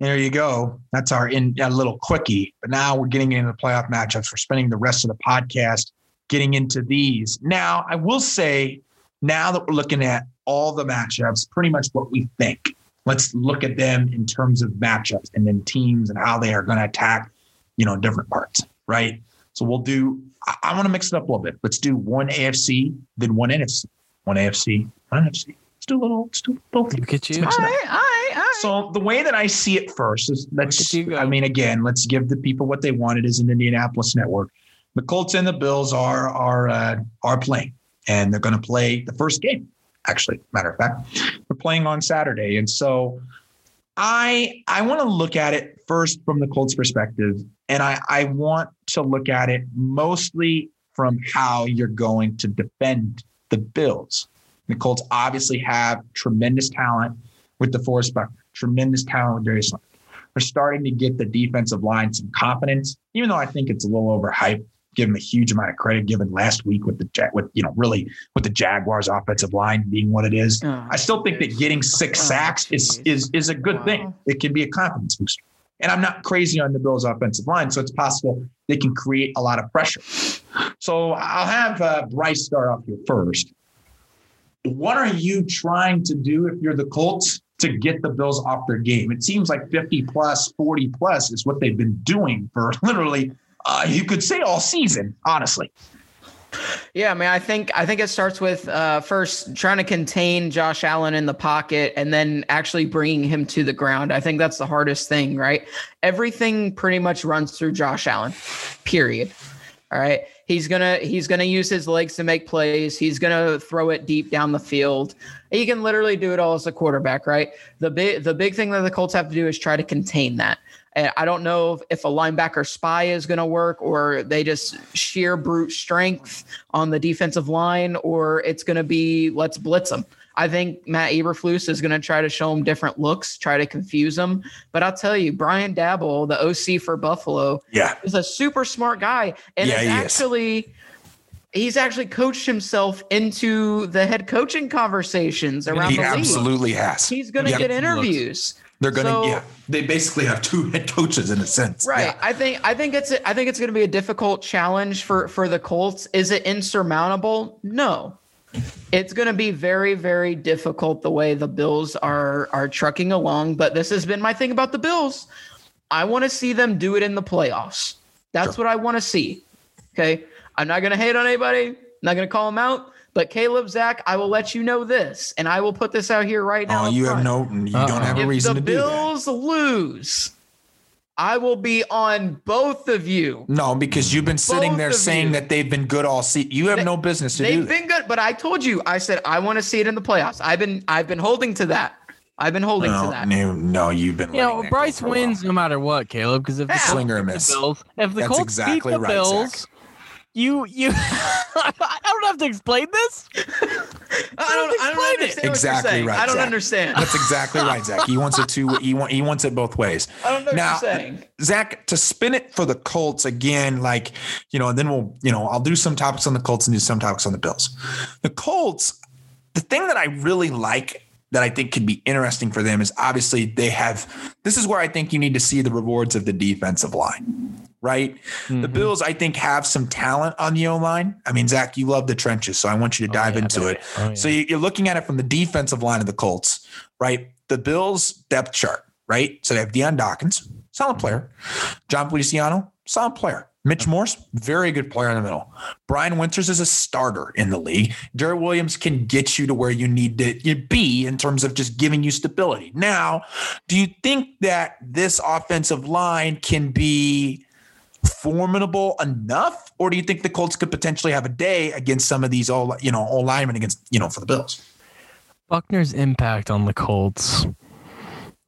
There you go. That's our in a little quickie. But now we're getting into the playoff matchups. We're spending the rest of the podcast getting into these. Now, I will say, now that we're looking at all the matchups, pretty much what we think. Let's look at them in terms of matchups and then teams and how they are going to attack, you know, different parts, right? So we'll do. I, I want to mix it up a little bit. Let's do one AFC, then one NFC, one AFC, one NFC. Let's do a little. Let's do both. Look at you. Let's All mix it up. right, all right, all right. So the way that I see it first is let's. Look at you go. I mean, again, let's give the people what they want. It is an Indianapolis network. The Colts and the Bills are are uh, are playing, and they're going to play the first game. Actually, matter of fact, they're playing on Saturday, and so I I want to look at it first from the Colts perspective, and I I want to look at it mostly from how you're going to defend the Bills. The Colts obviously have tremendous talent with the DeForest Buckner, tremendous talent with Darius Leonard. They're starting to get the defensive line some confidence, even though I think it's a little overhyped. Give them a huge amount of credit given last week with the with you know really with the Jaguars offensive line being what it is. Oh, I still think that getting six oh, sacks is is is a good thing. It can be a confidence booster. And I'm not crazy on the Bills' offensive line, so it's possible they can create a lot of pressure. So I'll have uh, Bryce start off here first. What are you trying to do if you're the Colts to get the Bills off their game? It seems like 50 plus, 40 plus is what they've been doing for [laughs] literally, uh, you could say all season, honestly. Yeah, I mean, I think I think it starts with uh, first trying to contain Josh Allen in the pocket, and then actually bringing him to the ground. I think that's the hardest thing, right? Everything pretty much runs through Josh Allen. Period. All right, he's gonna he's gonna use his legs to make plays. He's gonna throw it deep down the field. He can literally do it all as a quarterback, right? The big the big thing that the Colts have to do is try to contain that. And I don't know if, if a linebacker spy is going to work or they just sheer brute strength on the defensive line or it's going to be let's blitz them. I think Matt Eberflus is going to try to show him different looks, try to confuse them. But I'll tell you, Brian Daboll, the OC for Buffalo, Yeah. is a super smart guy and Yeah, is he is. actually he's actually coached himself into the head coaching conversations around He the league. absolutely has. He's going to Yep. get interviews. They're going to, So- yeah. They basically have two head coaches in a sense. Right. Yeah. I think I think it's I think it's going to be a difficult challenge for for the Colts. Is it insurmountable? No. It's going to be very very difficult the way the Bills are are trucking along, but this has been my thing about the Bills. I want to see them do it in the playoffs. That's what I want to see. Okay? I'm not going to hate on anybody. I'm not going to call them out. But Caleb, Zach, I will let you know this, and I will put this out here right now. Oh, up you have front. no, you Uh-uh. don't have a if reason to do that. The Bills lose, I will be on both of you. No, because you've been sitting Both there saying you. that they've been good all season. You have They- no business to do They've been good, but I told you, I said I want to see it in the playoffs. I've been I've been holding to that. I've been holding to that. no, no, you've been. You know, Bryce for a while. wins no matter what, Caleb. Because if the Yeah. Colts Swing or the miss. Bills, if the That's Colts exactly beat the right, Bills, Zach. You you, [laughs] I don't have to explain this. [laughs] I don't, I don't explain it. understand Exactly right, I don't Zach. understand. That's exactly right, Zach. He wants it to. He want. He wants it both ways. I don't know Now, what you're saying. Zach, to spin it for the Colts again, like, you know, and then we'll, you know, I'll do some topics on the Colts and do some topics on the Bills. The Colts, the thing that I really like that I think could be interesting for them is obviously they have. This is where I think you need to see the rewards of the defensive line, right? The Mhm. Bills, I think, have some talent on the O line. I mean, Zach, you love the trenches, so I want you to Oh, dive yeah, into it. Oh, yeah. So you- you're looking at it from the defensive line of the Colts, right? The Bills depth chart, right? So they have Dion Dawkins, solid player. Jon Feliciano, solid player. Mitch Morse, very good player in the middle. Brian Winters is a starter in the league. Derek Williams can get you to where you need to be in terms of just giving you stability. Now, do you think that this offensive line can be formidable enough, or do you think the Colts could potentially have a day against some of these all you know all linemen against you know for the Bills? Buckner's impact on the Colts.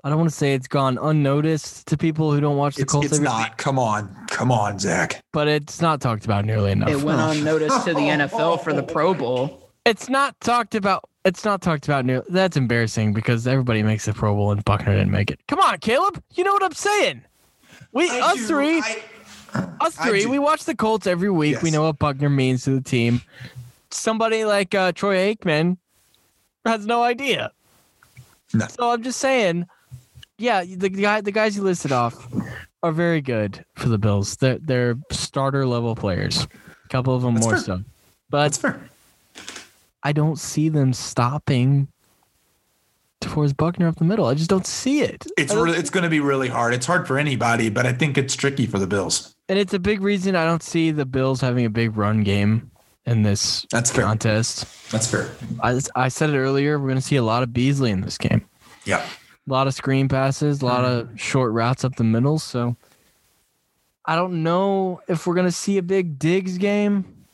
I don't want to say it's gone unnoticed to people who don't watch the It's, Colts it's every not. Come on, come on, Zach. but it's not talked about nearly enough. It went unnoticed to the [laughs] NFL for the Pro Bowl. It's not talked about. It's not talked about nearly. That's embarrassing because everybody makes the Pro Bowl and Buckner didn't make it. Come on, Caleb. You know what I'm saying. We I us do- three, I- us three. We watch the Colts every week. We know what Buckner means to the team. Somebody like uh, Troy Aikman has no idea. No. So I'm just saying, yeah, the guy, the guys you listed off are very good for the Bills. They're they're starter level players. A couple of them That's more fair. so, but That's fair. I don't see them stopping towards Buckner up the middle. I just don't see it. It's really, it's going to be really hard. It's hard for anybody, but I think it's tricky for the Bills. and it's a big reason I don't see the Bills having a big run game in this That's fair. contest. That's fair. I, I said it earlier. We're going to see a lot of Beasley in this game. Yeah. A lot of screen passes, a lot of short routes up the middle. So I don't know if we're going to see a big Diggs game,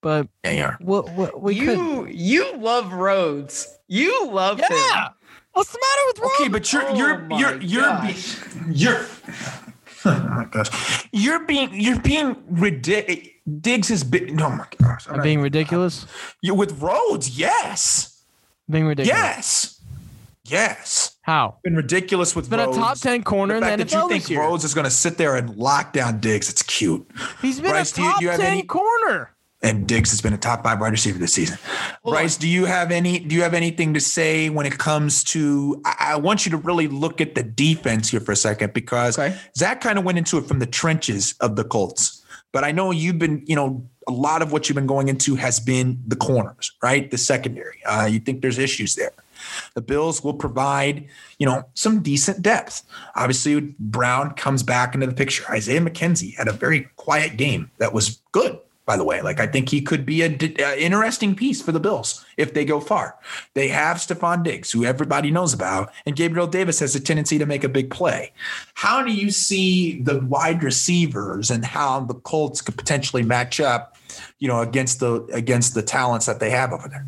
but Yeah, you are. what what we could. you you love Rhodes. You love him. Yeah. What's the matter with Rome? Okay, but you're Oh you're my you're you're gosh. being, you're [laughs] oh my gosh. You're being you're being ridiculous. Diggs has been oh my gosh. I'm being ridiculous. you with Rhodes, yes. Being ridiculous. Yes. Yes. How? Been ridiculous with Been Rhodes. a top ten corner the in the fact that you think year. Rhodes is going to sit there and lock down Diggs, it's cute. He's been Bryce, a do you- top do you have ten any- corner. And Diggs has been a top five wide receiver this season. Hold Bryce, do you have any? Do you have anything to say when it comes to? I, I want you to really look at the defense here for a second because Okay. Zach kind of went into it from the trenches of the Colts. But I know you've been, you know, a lot of what you've been going into has been the corners, right? The secondary. Uh, you think there's issues there. The Bills will provide, you know, some decent depth. Obviously, Brown comes back into the picture. Isaiah McKenzie had a very quiet game that was good, by the way. Like, I think he could be an interesting piece for the Bills if they go far. They have Stefon Diggs, who everybody knows about, and Gabriel Davis has a tendency to make a big play. How do you see the wide receivers and how the Colts could potentially match up, you know, against the against the talents that they have over there?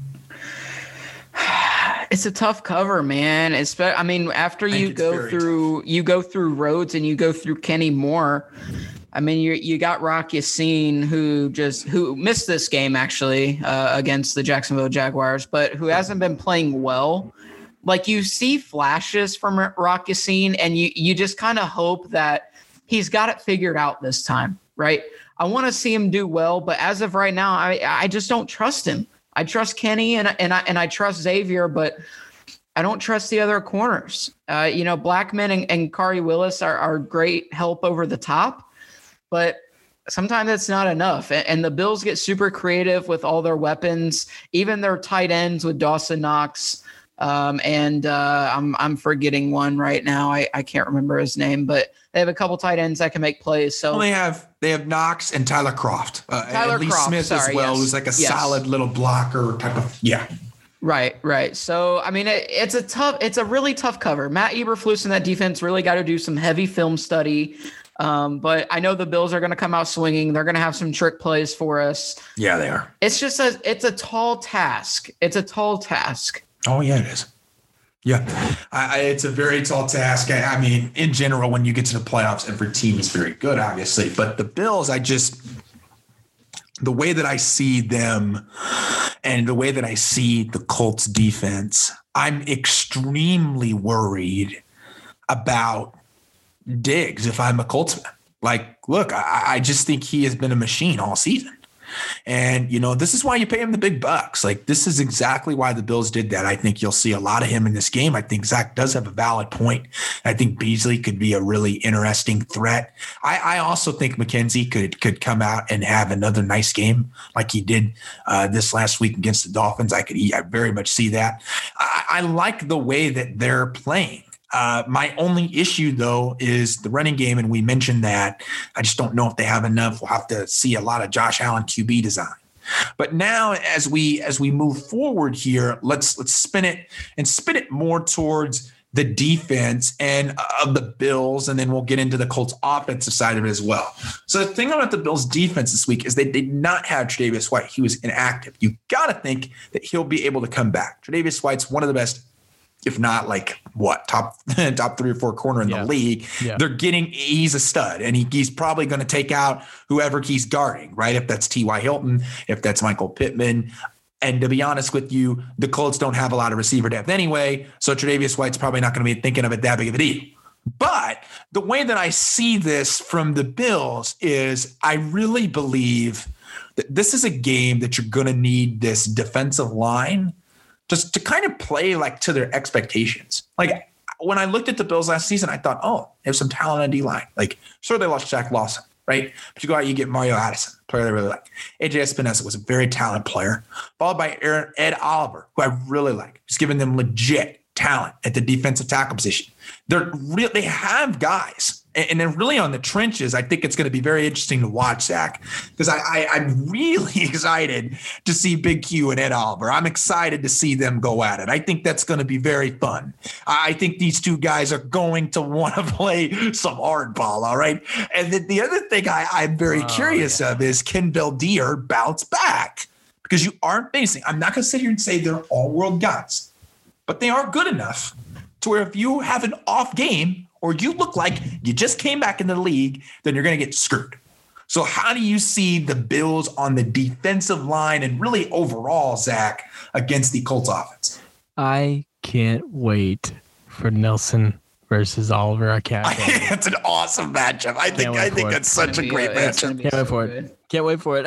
[sighs] [sighs] [sighs] It's a tough cover, man. It's I mean, after you go through you go through Rhodes and you go through Kenny Moore. I mean, you you got Rock Ya-Sin who just who missed this game actually uh, against the Jacksonville Jaguars, but who hasn't been playing well. Like you see flashes from Rock Ya-Sin, and you you just kind of hope that he's got it figured out this time, right? I want to see him do well, but as of right now, I I just don't trust him. I trust Kenny and and I and I trust Xavier, but I don't trust the other corners. Uh, you know, Blackmon and, and Khari Willis are, are great help over the top, but sometimes that's not enough. And, and the Bills get super creative with all their weapons, even their tight ends with Dawson Knox. Um, and uh, I'm I'm forgetting one right now. I, I can't remember his name, but they have a couple tight ends that can make plays. So Well, they have they have Knox and Tyler Kroft, uh, Tyler and Lee Kroft, Smith sorry, as well, yes. who's like a Yes. solid little blocker type of yeah. Right, right. So I mean, it, it's a tough, it's a really tough cover. Matt Eberflus and that defense really got to do some heavy film study. Um, but I know the Bills are going to come out swinging. They're going to have some trick plays for us. Yeah, they are. It's just a, it's a tall task. It's a tall task. Oh yeah, it is. Yeah, I, I, it's a very tall task. I, I mean, in general, when you get to the playoffs, every team is very good, obviously. But the Bills, I just the way that I see them and the way that I see the Colts defense, I'm extremely worried about Diggs if I'm a Colts fan. Like, look, I, I just think he has been a machine all season. And, you know, this is why you pay him the big bucks. Like, this is exactly why the Bills did that. I think you'll see a lot of him in this game. I think Zach does have a valid point. I think Beasley could be a really interesting threat. I, I also think McKenzie could could come out and have another nice game like he did uh, this last week against the Dolphins. I could I very much see that. I, I like the way that they're playing. Uh, my only issue, though, is the running game, and we mentioned that. I just don't know if they have enough. We'll have to see a lot of Josh Allen QB design. But now, as we as we move forward here, let's let's spin it and spin it more towards the defense and uh, of the Bills, and then we'll get into the Colts offensive side of it as well. So the thing about the Bills defense this week is they did not have Tre'Davious White. He was inactive. You got to think that he'll be able to come back. Tre'Davious White's one of the best if not like what top [laughs] top three or four corner in yeah. the league. Yeah. They're getting he's a stud, and he, he's probably going to take out whoever he's guarding, right? If that's T.Y. Hilton, if that's Michael Pittman. And to be honest with you, the Colts don't have a lot of receiver depth anyway, so Tre'Davious White's probably not going to be thinking of it that big of a deal. But the way that I see this from the Bills is I really believe that this is a game that you're going to need this defensive line just to kind of play like to their expectations. Like when I looked at the Bills last season, I thought, oh, they have some talent on D line. Like, sure, they lost Shaq Lawson, right? But you go out, you get Mario Addison, player they really like. AJ Epenesa was a very talented player, followed by Aaron, Ed Oliver, who I really like. He's giving them legit talent at the defensive tackle position. They're real. They have guys and then really on the trenches, I think it's going to be very interesting to watch Zach because I, I am really [laughs] excited to see Big Q and Ed Oliver. I'm excited to see them go at it. I think that's going to be very fun. I think these two guys are going to [laughs] want to play some hardball. All right, and then the other thing I, I'm very oh, curious yeah. of is can Veldheer bounce back because you aren't facing. I'm not going to sit here and say they're all world guys, but they aren't good enough to where if you have an off game or you look like you just came back in the league, then you're going to get screwed. So, how do you see the Bills on the defensive line and really overall, Zach, against the Colts offense? I can't wait for Nelson versus Oliver. I can't. [laughs] it's an awesome matchup. I think. I think that's such a great matchup. Can't wait for it. Can't wait for it.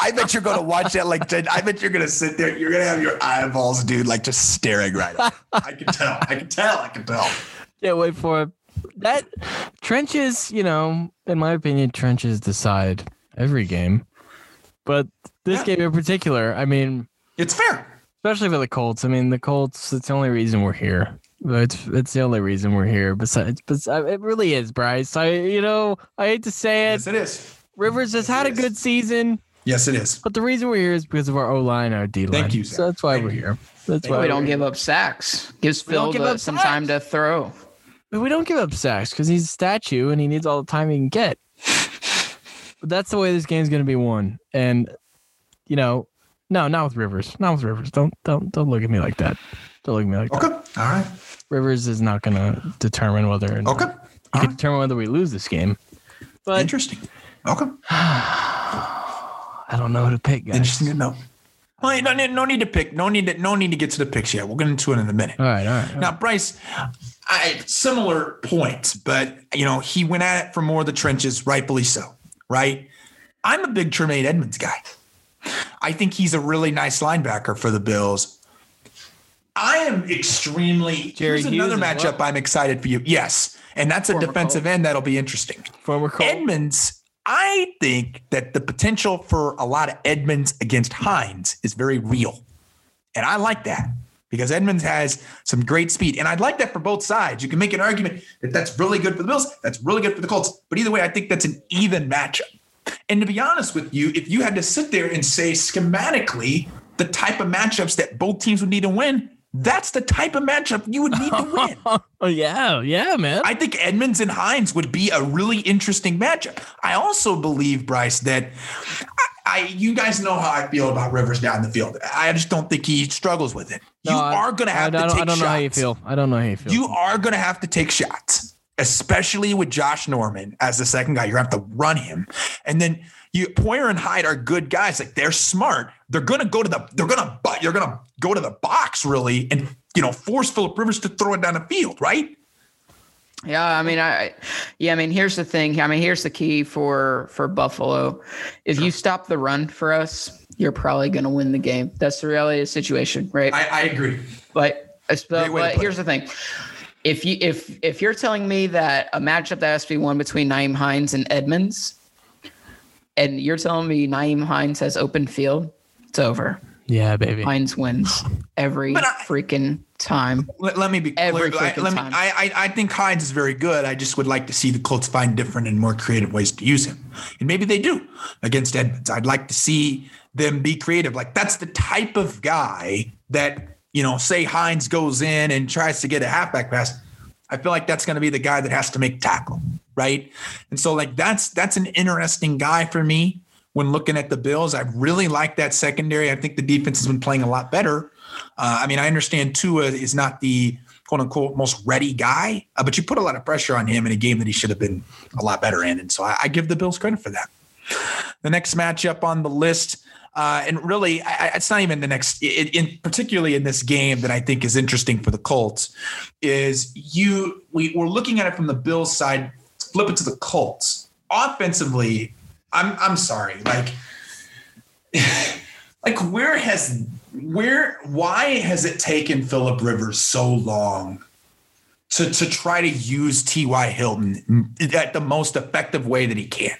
I bet you're going to watch that. Like, I bet you're going to sit there. You're going to have your eyeballs, dude, like just staring right. At I can tell. I can tell. I can tell. Can't wait for it that trenches, you know, in my opinion, trenches decide every game. But this yeah. game in particular, I mean, it's fair, especially for the Colts. I mean, the Colts. It's the only reason we're here. It's it's the only reason we're here. Besides, but it really is, Bryce. I you know I hate to say it. Yes, it is. Rivers has yes, had a good season. Yes, it is. But the reason we're here is because of our O line, our D line. Thank you. So that's why Thank we're here. That's why we don't give up sacks. Gives Phil the, some sacks. time to throw. But we don't give up sacks because he's a statue and he needs all the time he can get. but that's the way this game's going to be won. And you know, no, not with Rivers. Not with Rivers. Don't don't don't look at me like that. Don't look at me like okay. that. Okay. All right. Rivers is not going to determine whether. Or Okay. He can determine whether we lose this game. But interesting. Okay. [sighs] [sighs] [sighs] I don't know who to pick, guys. Interesting to know. Well, no, no need to pick. No need to. No need to get to the picks yet. We'll get into it in a minute. All right. All right. All now, Bryce, I, similar point, but you know he went at it from more of the trenches, rightfully so. Right. I'm a big Tremaine Edmunds guy. I think he's a really nice linebacker for the Bills. I am extremely. Jerry here's another matchup well. I'm excited for you. Yes, and that's Former a defensive Colt. end that'll be interesting. Former Colt. Edmunds I think that the potential for a lot of Edmunds against Hines is very real. And I like that because Edmunds has some great speed. And I'd like that for both sides. You can make an argument that that's really good for the Bills, that's really good for the Colts. But either way, I think that's an even matchup. And to be honest with you, if you had to sit there and say schematically the type of matchups that both teams would need to win, that's the type of matchup you would need to [laughs] win. oh, yeah, yeah, man. I think Edmunds and Hines would be a really interesting matchup. I also believe, Bryce, that I, I you guys know how I feel about Rivers down the field. I just don't think he struggles with it. No, you I, are going to have I, to take I don't shots. know how you feel. I don't know how you feel. You are going to have to take shots, especially with Josh Norman as the second guy. You're going to have to run him. And then – you Poyer and Hyde are good guys. Like they're smart. They're gonna go to the they're gonna but you're gonna go to the box really and you know force Philip Rivers to throw it down the field, right? Yeah, I mean, I, yeah, I mean, here's the thing. I mean, here's the key for for Buffalo. If you stop the run for us, you're probably going to win the game. That's the reality of the situation, right? I, I agree. But, uh, but, to but here's the thing. If you if if you're telling me that a matchup that has to be won between Nyheim Hines and Edmunds, and you're telling me Nyheim Hines has open field, it's over. Yeah, baby. Hines wins every I- freaking time. Let, let me be Every clear. I, freaking let me, time. I, I I think Hines is very good. I just would like to see the Colts find different and more creative ways to use him, and maybe they do against Edmunds. I'd like to see them be creative. Like that's the type of guy that you know. Say Hines goes in and tries to get a halfback pass. I feel like that's going to be the guy that has to make tackle, right? And so like that's that's an interesting guy for me when looking at the Bills. I really like that secondary. I think the defense has been playing a lot better. Uh, I mean, I understand Tua is not the quote unquote most ready guy, uh, but you put a lot of pressure on him in a game that he should have been a lot better in. And so I, I give the Bills credit for that. The next matchup on the list, uh, and really, I, it's not even the next, in, in particularly in this game that I think is interesting for the Colts, is you we, we're looking at it from the Bills side. Flip it to the Colts. Offensively, I'm I'm sorry, like [laughs] like where has where why has it taken Philip Rivers so long to to try to use T.Y. Hilton at the most effective way that he can?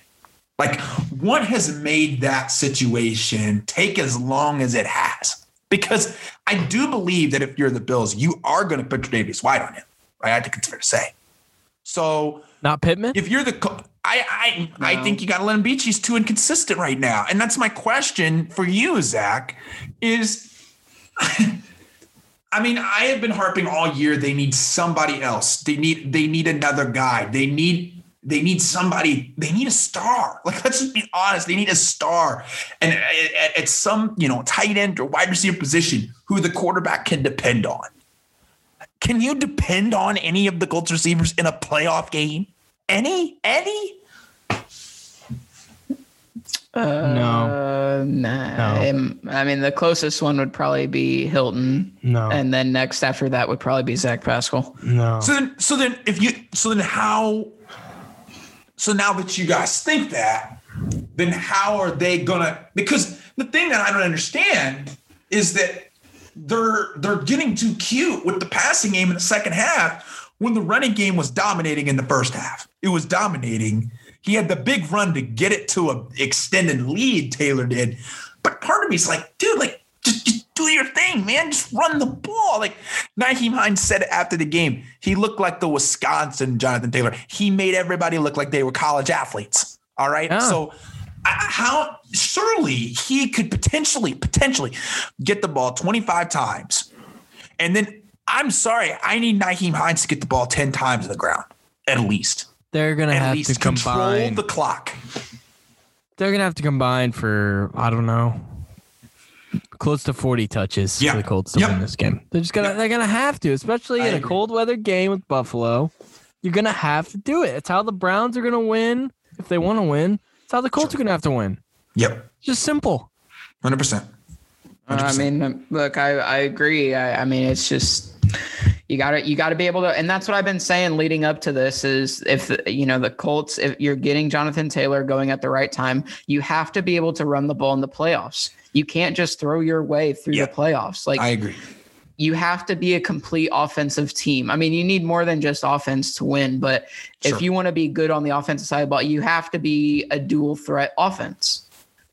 Like what has made that situation take as long as it has? Because I do believe that if you're the Bills, you are going to put Tre'Davious White on him. Right? I think it's fair to say. So Not Pittman. if you're the co- I I I think you got to let him beat. He's too inconsistent right now, and that's my question for you, Zach. Is [laughs] I mean, I have been harping all year. They need somebody else. They need they need another guy. They need they need somebody. They need a star. [laughs] Like let's just be honest. They need a star, and at, at- at some you know tight end or wide receiver position, who the quarterback can depend on. Can you depend on any of the Colts receivers in a playoff game? Any? Any? Uh, nah. Um, I mean, the closest one would probably be Hilton, No. and then next after that would probably be Zach Pascal. no. So then, so then, if you, so then, how? So now that you guys think that, then how are they gonna? Because the thing that I don't understand is that they're they're getting too cute with the passing game in the second half when the running game was dominating in the first half. It was dominating. He had the big run to get it to a extended lead. Taylor did, but part of me is like, dude, like just, just do your thing, man. Just run the ball. Like Nyheim Hines said after the game, he looked like the Wisconsin Jonathan Taylor. He made everybody look like they were college athletes. All right. Yeah. So how surely he could potentially potentially get the ball 25 times and then i'm sorry i need Nyheim hines to get the ball 10 times on the ground at least They're gonna at have to control combine. the clock They're gonna have to combine for I don't know, close to forty touches Yeah. for the Colts to Yep. win this game. They're just gonna Yep. they're gonna have to, especially I in a cold weather game with Buffalo. You're gonna have to do it. It's how the Browns are gonna win if they want to win. It's how the Colts are gonna have to win. yep Just simple. 100% Uh, I mean, look, I, I agree. I, I mean, it's just you got to you got to be able to, and that's what I've been saying leading up to this is if you know the Colts, if you're getting Jonathan Taylor going at the right time, you have to be able to run the ball in the playoffs. You can't just throw your way through Yeah. the playoffs. Like i agree you have to be a complete offensive team. I mean, you need more than just offense to win, but Sure. if you want to be good on the offensive side of the ball, you have to be a dual threat offense.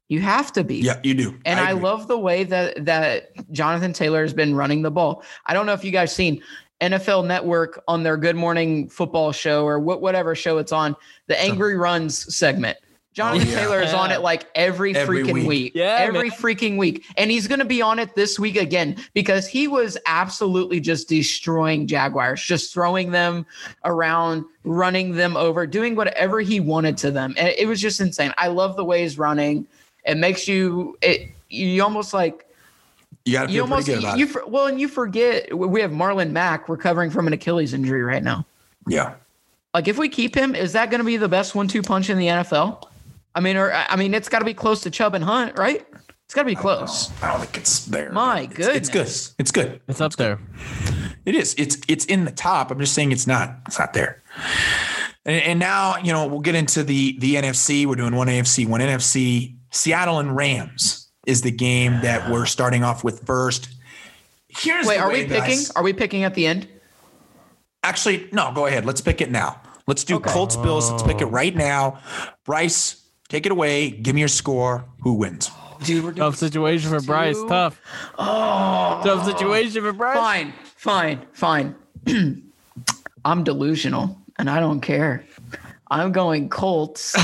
You have to be. yeah you do And I, agree. love the way that that Jonathan Taylor has been running the ball. I don't know if you guys seen NFL Network on their Good Morning Football show or what whatever show it's on, the Angry Runs segment. Jonathan Oh, yeah. Taylor is on it like every, Every freaking week. week. Yeah, every man. freaking week. And he's going to be on it this week again because he was absolutely just destroying Jaguars, just throwing them around, running them over, doing whatever he wanted to them. And it was just insane. I love the way he's running. It makes you it you almost like you gotta you feel almost pretty good about you it for, well and you forget we have Marlon Mack recovering from an Achilles injury right now. yeah Like if we keep him, is that going to be the best one-two punch in the NFL? I mean, or I mean, it's got to be close to Chubb and Hunt, right? It's got to be close. i don't think it's there My It's- it's, good it's good It's up there. It is. It's it's in the top. I'm just saying it's not. It's not there. And, and now you know we'll get into the the NFC. We're doing one AFC, one NFC. Seattle and Rams is the game that we're starting off with first. Here's Wait, the are way, we picking? guys. Are we picking at the end? Actually, no. Go ahead. Let's pick it now. Let's do Okay. Colts Bills. Let's pick it right now. Bryce, take it away. Give me your score. Who wins? Dude, we're Tough situation for Bryce. Tough. Oh, Tough situation for Bryce. fine, fine, fine. [clears throat] I'm delusional and I don't care. I'm going Colts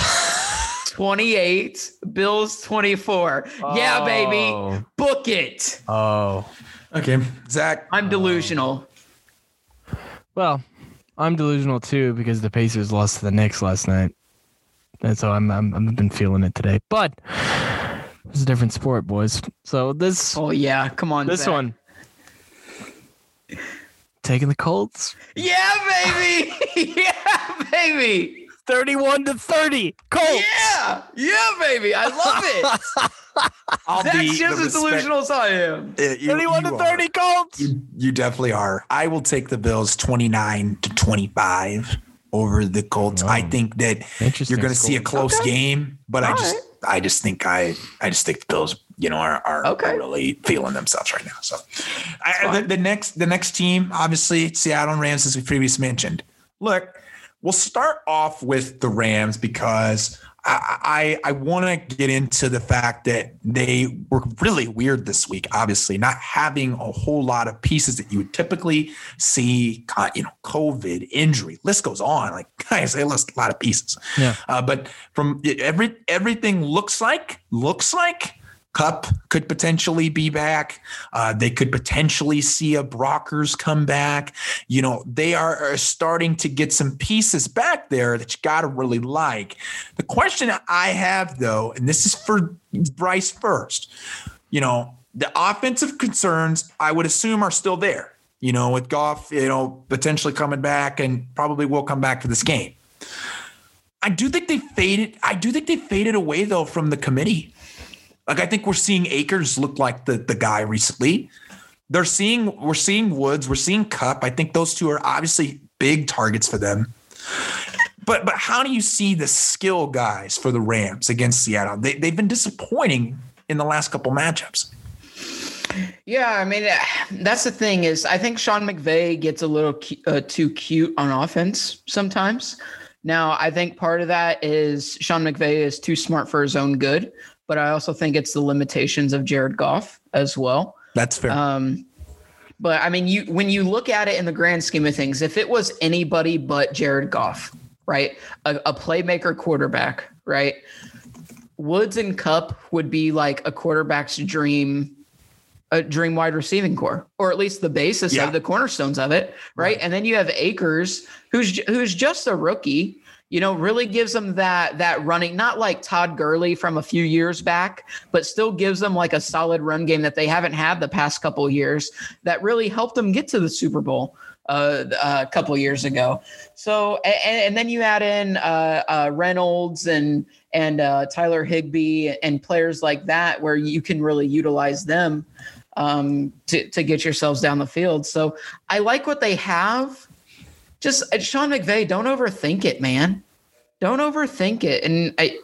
[laughs] 28, Bills 24. Yeah, baby. Oh. Book it. Oh. Okay, Zach. I'm delusional. Well, I'm delusional too because the Pacers lost to the Knicks last night, and so I'm, I'm I've been feeling it today. But it's a different sport, boys. So this Oh yeah, come on. this Zach. one taking the Colts, Yeah, baby. [laughs] yeah, baby. thirty-one to thirty. Colts. Yeah, yeah, baby. I love it. [laughs] I'll Zach's be just the as respect- delusional as I am. Uh, you- Thirty-one you to are. thirty. Colts. You, you definitely are. I will take the Bills 29 to 25 over the Colts. I think that you're going to see a close Okay. game, but I just right. I just think I I just think the Bills, you know, are, are Okay. really feeling themselves right now. So I, the, the next the next team, obviously Seattle and Rams, as we previously mentioned. Look, we'll start off with the Rams because I I, I want to get into the fact that they were really weird this week. Obviously, not having a whole lot of pieces that you would typically see. uh, You know, COVID, injury, list goes on. Like [laughs] guys, they lost a lot of pieces. Yeah. Uh, but from every everything looks like looks like Kupp could potentially be back. Uh, they could potentially see a Brockers come back. You know, they are, are starting to get some pieces back there that you got to really like. The question I have, though, and this is for Bryce first, you know, the offensive concerns I would assume are still there. You know, with Goff, you know, potentially coming back and probably will come back for this game. I do think they faded. I do think they faded away though from the committee. Like I think we're seeing Akers look like the the guy recently. They're seeing we're seeing Woods, we're seeing Kupp. I think those two are obviously big targets for them. But but how do you see the skill guys for the Rams against Seattle? They they've been disappointing in the last couple matchups. Yeah, I mean eh, that's the thing is I think Sean McVay gets a little uh, too cute on offense sometimes. Now I think part of that is Sean McVay is too smart for his own good, but I also think it's the limitations of Jared Goff as well. That's fair. Um, but I mean, you when you look at it in the grand scheme of things, if it was anybody but Jared Goff, right, a, a playmaker quarterback, right, Woods and Kupp would be like a quarterback's dream, a dream wide receiving core, or at least the basis Yeah. of the cornerstones of it, right? And then you have Akers, who's who's just a rookie. You know, really gives them that that running, not like Todd Gurley from a few years back, but still gives them like a solid run game that they haven't had the past couple years. That really helped them get to the Super Bowl uh, a couple years ago. So, and, and then you add in uh, uh, Reynolds and and uh, Tyler Higbee and players like that, where you can really utilize them um, to to get yourselves down the field. So, I like what they have. Just uh, Sean McVay, don't overthink it, man. Don't overthink it. And I,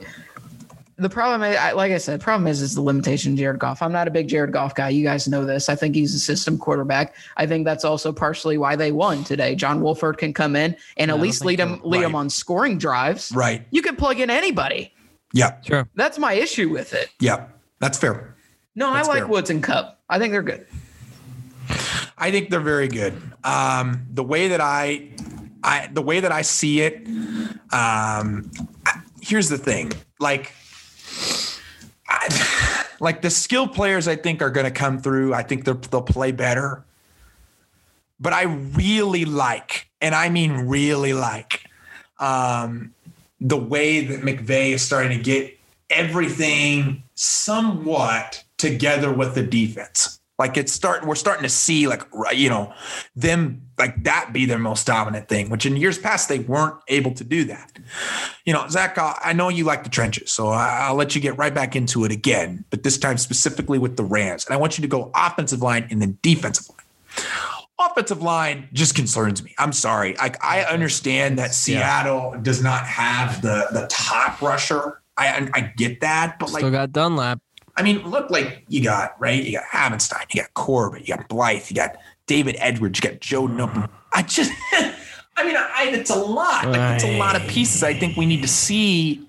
the problem, I, I- like I said, problem is is the limitation of Jared Goff. I'm not a big Jared Goff guy. You guys know this. I think he's a system quarterback. I think that's also partially why they won today. John Wolford can come in and I at least lead so. him lead him on scoring drives. right. You can plug in anybody. Yeah. Sure. That's my issue with it. Yeah. That's fair. No, That's I like fair. Woods and Kupp. I think they're good. I think they're very good. Um, the way that I, I the way that I see it, um, here's the thing. Like, I, [sighs] like the skill players, I think are going to come through. I think they'll they'll play better. But I really like, and I mean really like, um, the way that McVay is starting to get everything somewhat together with the defense. Like it's starting, we're starting to see like you know them like that be their most dominant thing, which in years past they weren't able to do that. You know, Zach, I know you like the trenches, so I'll let you get right back into it again, but this time specifically with the Rams, and I want you to go offensive line and then defensive line. offensive line just concerns me. I'm sorry. I, I understand that Seattle does not have the the top rusher. I I get that, but like Still got Dunlap. I mean, look like you got right. You got Havenstein, you got Corbett, you got Blythe, you got David Edwards, you got Joe Newton. I just, [laughs] I mean, I, it's a lot. Like it's a lot of pieces. I think we need to see,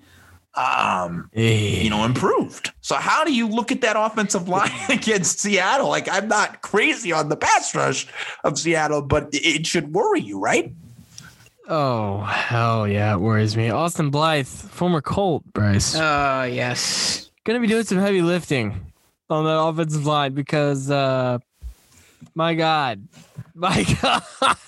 um, you know, improved. So how do you look at that offensive line [laughs] [laughs] against Seattle? Like I'm not crazy on the pass rush of Seattle, but it should worry you, right? Oh hell yeah, it worries me. Austin Blythe, former Colt, Bryce, Uh, yes. gonna be doing some heavy lifting on that offensive line because, uh, my God, my [laughs] God,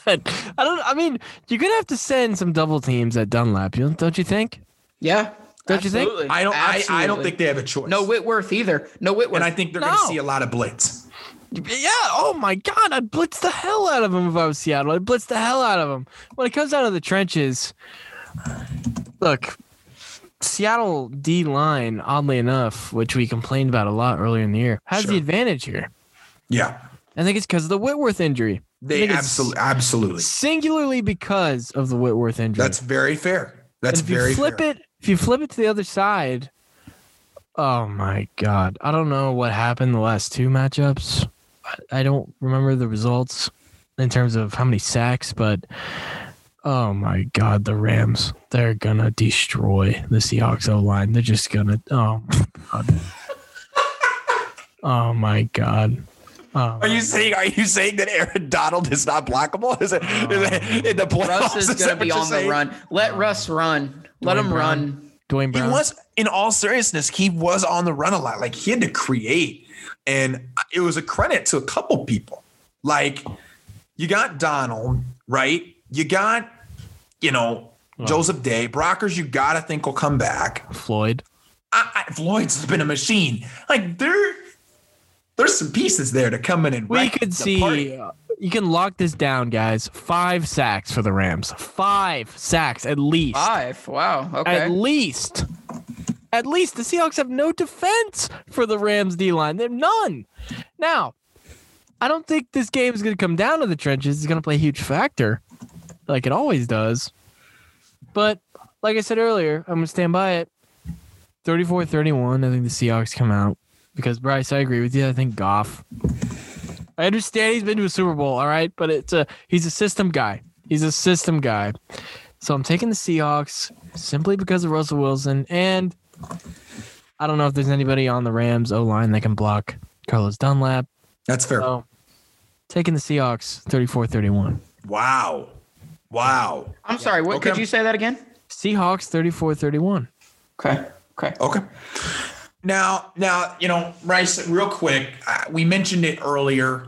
I don't. I mean, you're gonna have to send some double teams at Dunlap, you don't you think? Yeah. Don't you think? I don't. I, I don't think they have a choice. No Whitworth either. No Whitworth. and I think they're gonna see a lot of blitz. Yeah. Oh my God, I'd blitz the hell out of him if I was Seattle. I'd blitz the hell out of him. When it comes down to the trenches, look, Seattle D line, oddly enough, which we complained about a lot earlier in the year, has the advantage here. Yeah, I think it's because of the Whitworth injury. They absolutely, absolutely. Singularly because of the Whitworth injury. That's very fair. That's and if very you flip fair. it, if you flip it to the other side, oh my god, I don't know what happened the last two matchups. I- I don't remember the results in terms of how many sacks, but oh my god, the Rams, they're gonna destroy the Seahawks O line. They're just gonna oh my god. [laughs] Oh my god. Oh, Are you saying? Are you saying that Aaron Donald is not blockable? Is it, is it um, in the playoffs? Russ is that going to be on the saying? run. Let um, Russ run. Let him Brown. run. Duane Brown. He was, in all seriousness, he was on the run a lot. Like he had to create, and it was a credit to a couple people. Like you got Donald, right? You got, you know, Joseph Day, Brockers. You got to think will come back. Floyd. I, I, Floyd's been a machine. Like there, there's some pieces there to come in and We wreck could the see. party. You can lock this down, guys. Five sacks for the Rams. Five sacks at least. Five. Wow. Okay. At least. At least the Seahawks have no defense for the Rams D line. They have none. Now, I don't think this game is going to come down to the trenches. It's going to play a huge factor, like it always does. But like I said earlier, I'm going to stand by it. 34 31. I think the Seahawks come out because, Bryce, I agree with you. I think Goff. I understand he's been to a Super Bowl, all right, but it's a he's a system guy. He's a system guy. So I'm taking the Seahawks simply because of Russell Wilson, and I don't know if there's anybody on the Rams O line that can block Carlos Dunlap. That's fair. So taking the Seahawks 34-31. Wow, wow. I'm sorry. What Okay. could you say that again? Seahawks 34-31. Okay. Okay. Okay. Now, now, you know, Bryce, real quick, uh, we mentioned it earlier,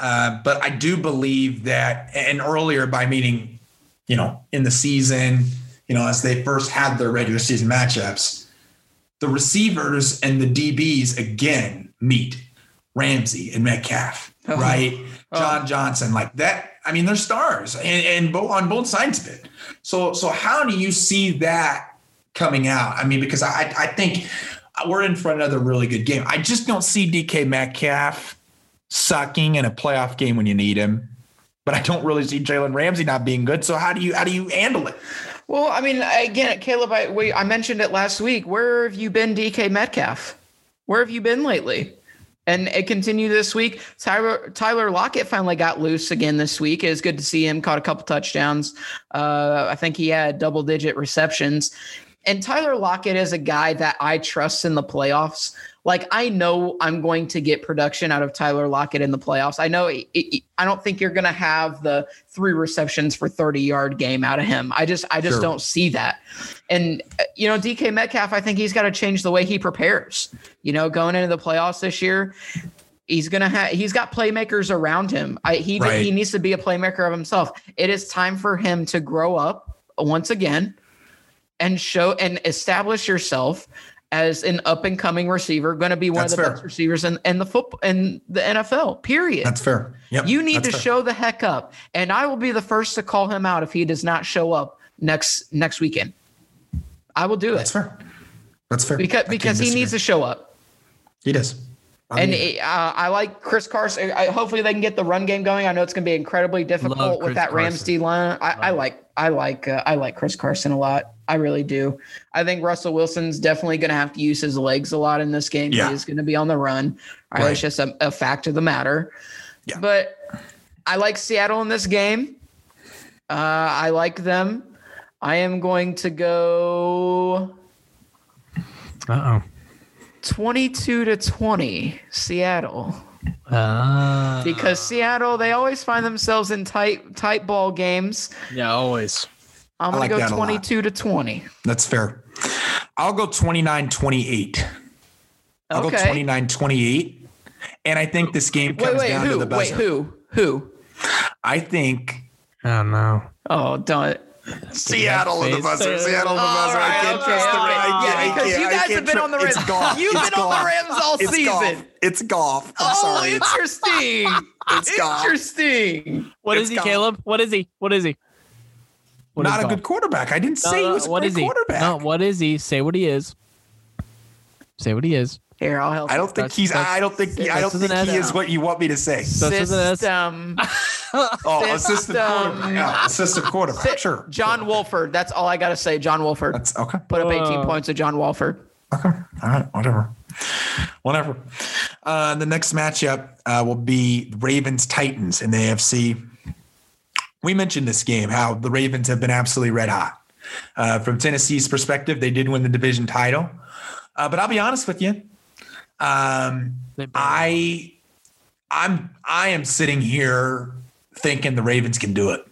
uh, but I do believe that, and earlier by meaning, you know, in the season, you know, as they first had their regular season matchups, the receivers and the DBs again meet Ramsey and Metcalf, Oh. right? Oh. John Johnson, like that. I mean, they're stars, and, and both on both sides of it. So, so how do you see that coming out? I mean, because I, I think we're in for another really good game. I just don't see DK Metcalf sucking in a playoff game when you need him. But I don't really see Jalen Ramsey not being good. So how do you how do you handle it? Well, I mean, again, Caleb, I, we, I mentioned it last week. Where have you been, DK Metcalf? Where have you been lately? And it continued this week. Tyler Tyler Lockett finally got loose again this week. It was good to see him caught a couple touchdowns. Uh, I think he had double digit receptions. And Tyler Lockett is a guy that I trust in the playoffs. Like I know I'm going to get production out of Tyler Lockett in the playoffs. I know it, it- I don't think you're going to have the three receptions for 30 yard game out of him. I just I just Sure. don't see that. And uh, you know DK Metcalf, I think he's got to change the way he prepares. You know, going into the playoffs this year, he's gonna have he's got playmakers around him. I, he Right. he needs to be a playmaker of himself. It is time for him to grow up once again and show and establish yourself as an up and coming receiver, going to be one That's of the fair. best receivers in, in the football in the NFL. Period. That's fair. Yep. you need that's to fair. show the heck up, and I will be the first to call him out if he does not show up next next weekend. I will do That's it That's fair. That's fair. because I because he needs to show up. He does. And mean, uh, I like Chris Carson. I, hopefully, they can get the run game going. I know it's going to be incredibly difficult with that Rams D line. I, I like, I like, uh, I like Chris Carson a lot. I really do. I think Russell Wilson's definitely going to have to use his legs a lot in this game. Yeah. He is going to be on the run. Right. It's just a, a fact of the matter. Yeah. But I like Seattle in this game. Uh, I like them. I am going to go Uh 22 to 20 Seattle. Uh, because Seattle they always find themselves in tight tight ball games. yeah, always. I'm I gonna go that a lot. 22 to 20. that's fair. I'll go 29 28. I'll Okay. go 29 28. And I think this game Wait, comes wait, down to who? the Wait, who? Who? I think Oh no. Oh, don't. Seattle in the face. buzzer. Seattle in the All buzzer. I can't okay, trust the okay. Rams. Yeah, because you guys have been tr- on the It's Rams. Goff. You've It's been on the Goff. Rams all It's season. Goff. It's Goff. I'm oh, sorry. It's- interesting. [laughs] It's Goff. interesting. What It's is he, gone. Caleb? What is he? What is he? What Not is a Goff? good quarterback. I didn't No, say he no, was a what great is he? quarterback. No, what is he? Say what he is. Say what he is. Here, I'll help. I don't you. think That's- he's. that's- I don't think. I don't think he is what you want me to say. That's with. [laughs] System. Oh, assistant System. quarterback. Yeah, assistant quarterback. Sure. John Wolford. That's all I gotta say. John Wolford. That's okay. Put up 18 Uh, points of John Wolford. Okay. All right. Whatever. Whatever. Uh, the next matchup uh, will be Ravens Titans in the AFC. We mentioned this game, how the Ravens have been absolutely red hot. Uh, from Tennessee's perspective, they did win the division title. Uh, but I'll be honest with you. Um, I, I'm, I am sitting here thinking the Ravens can do it.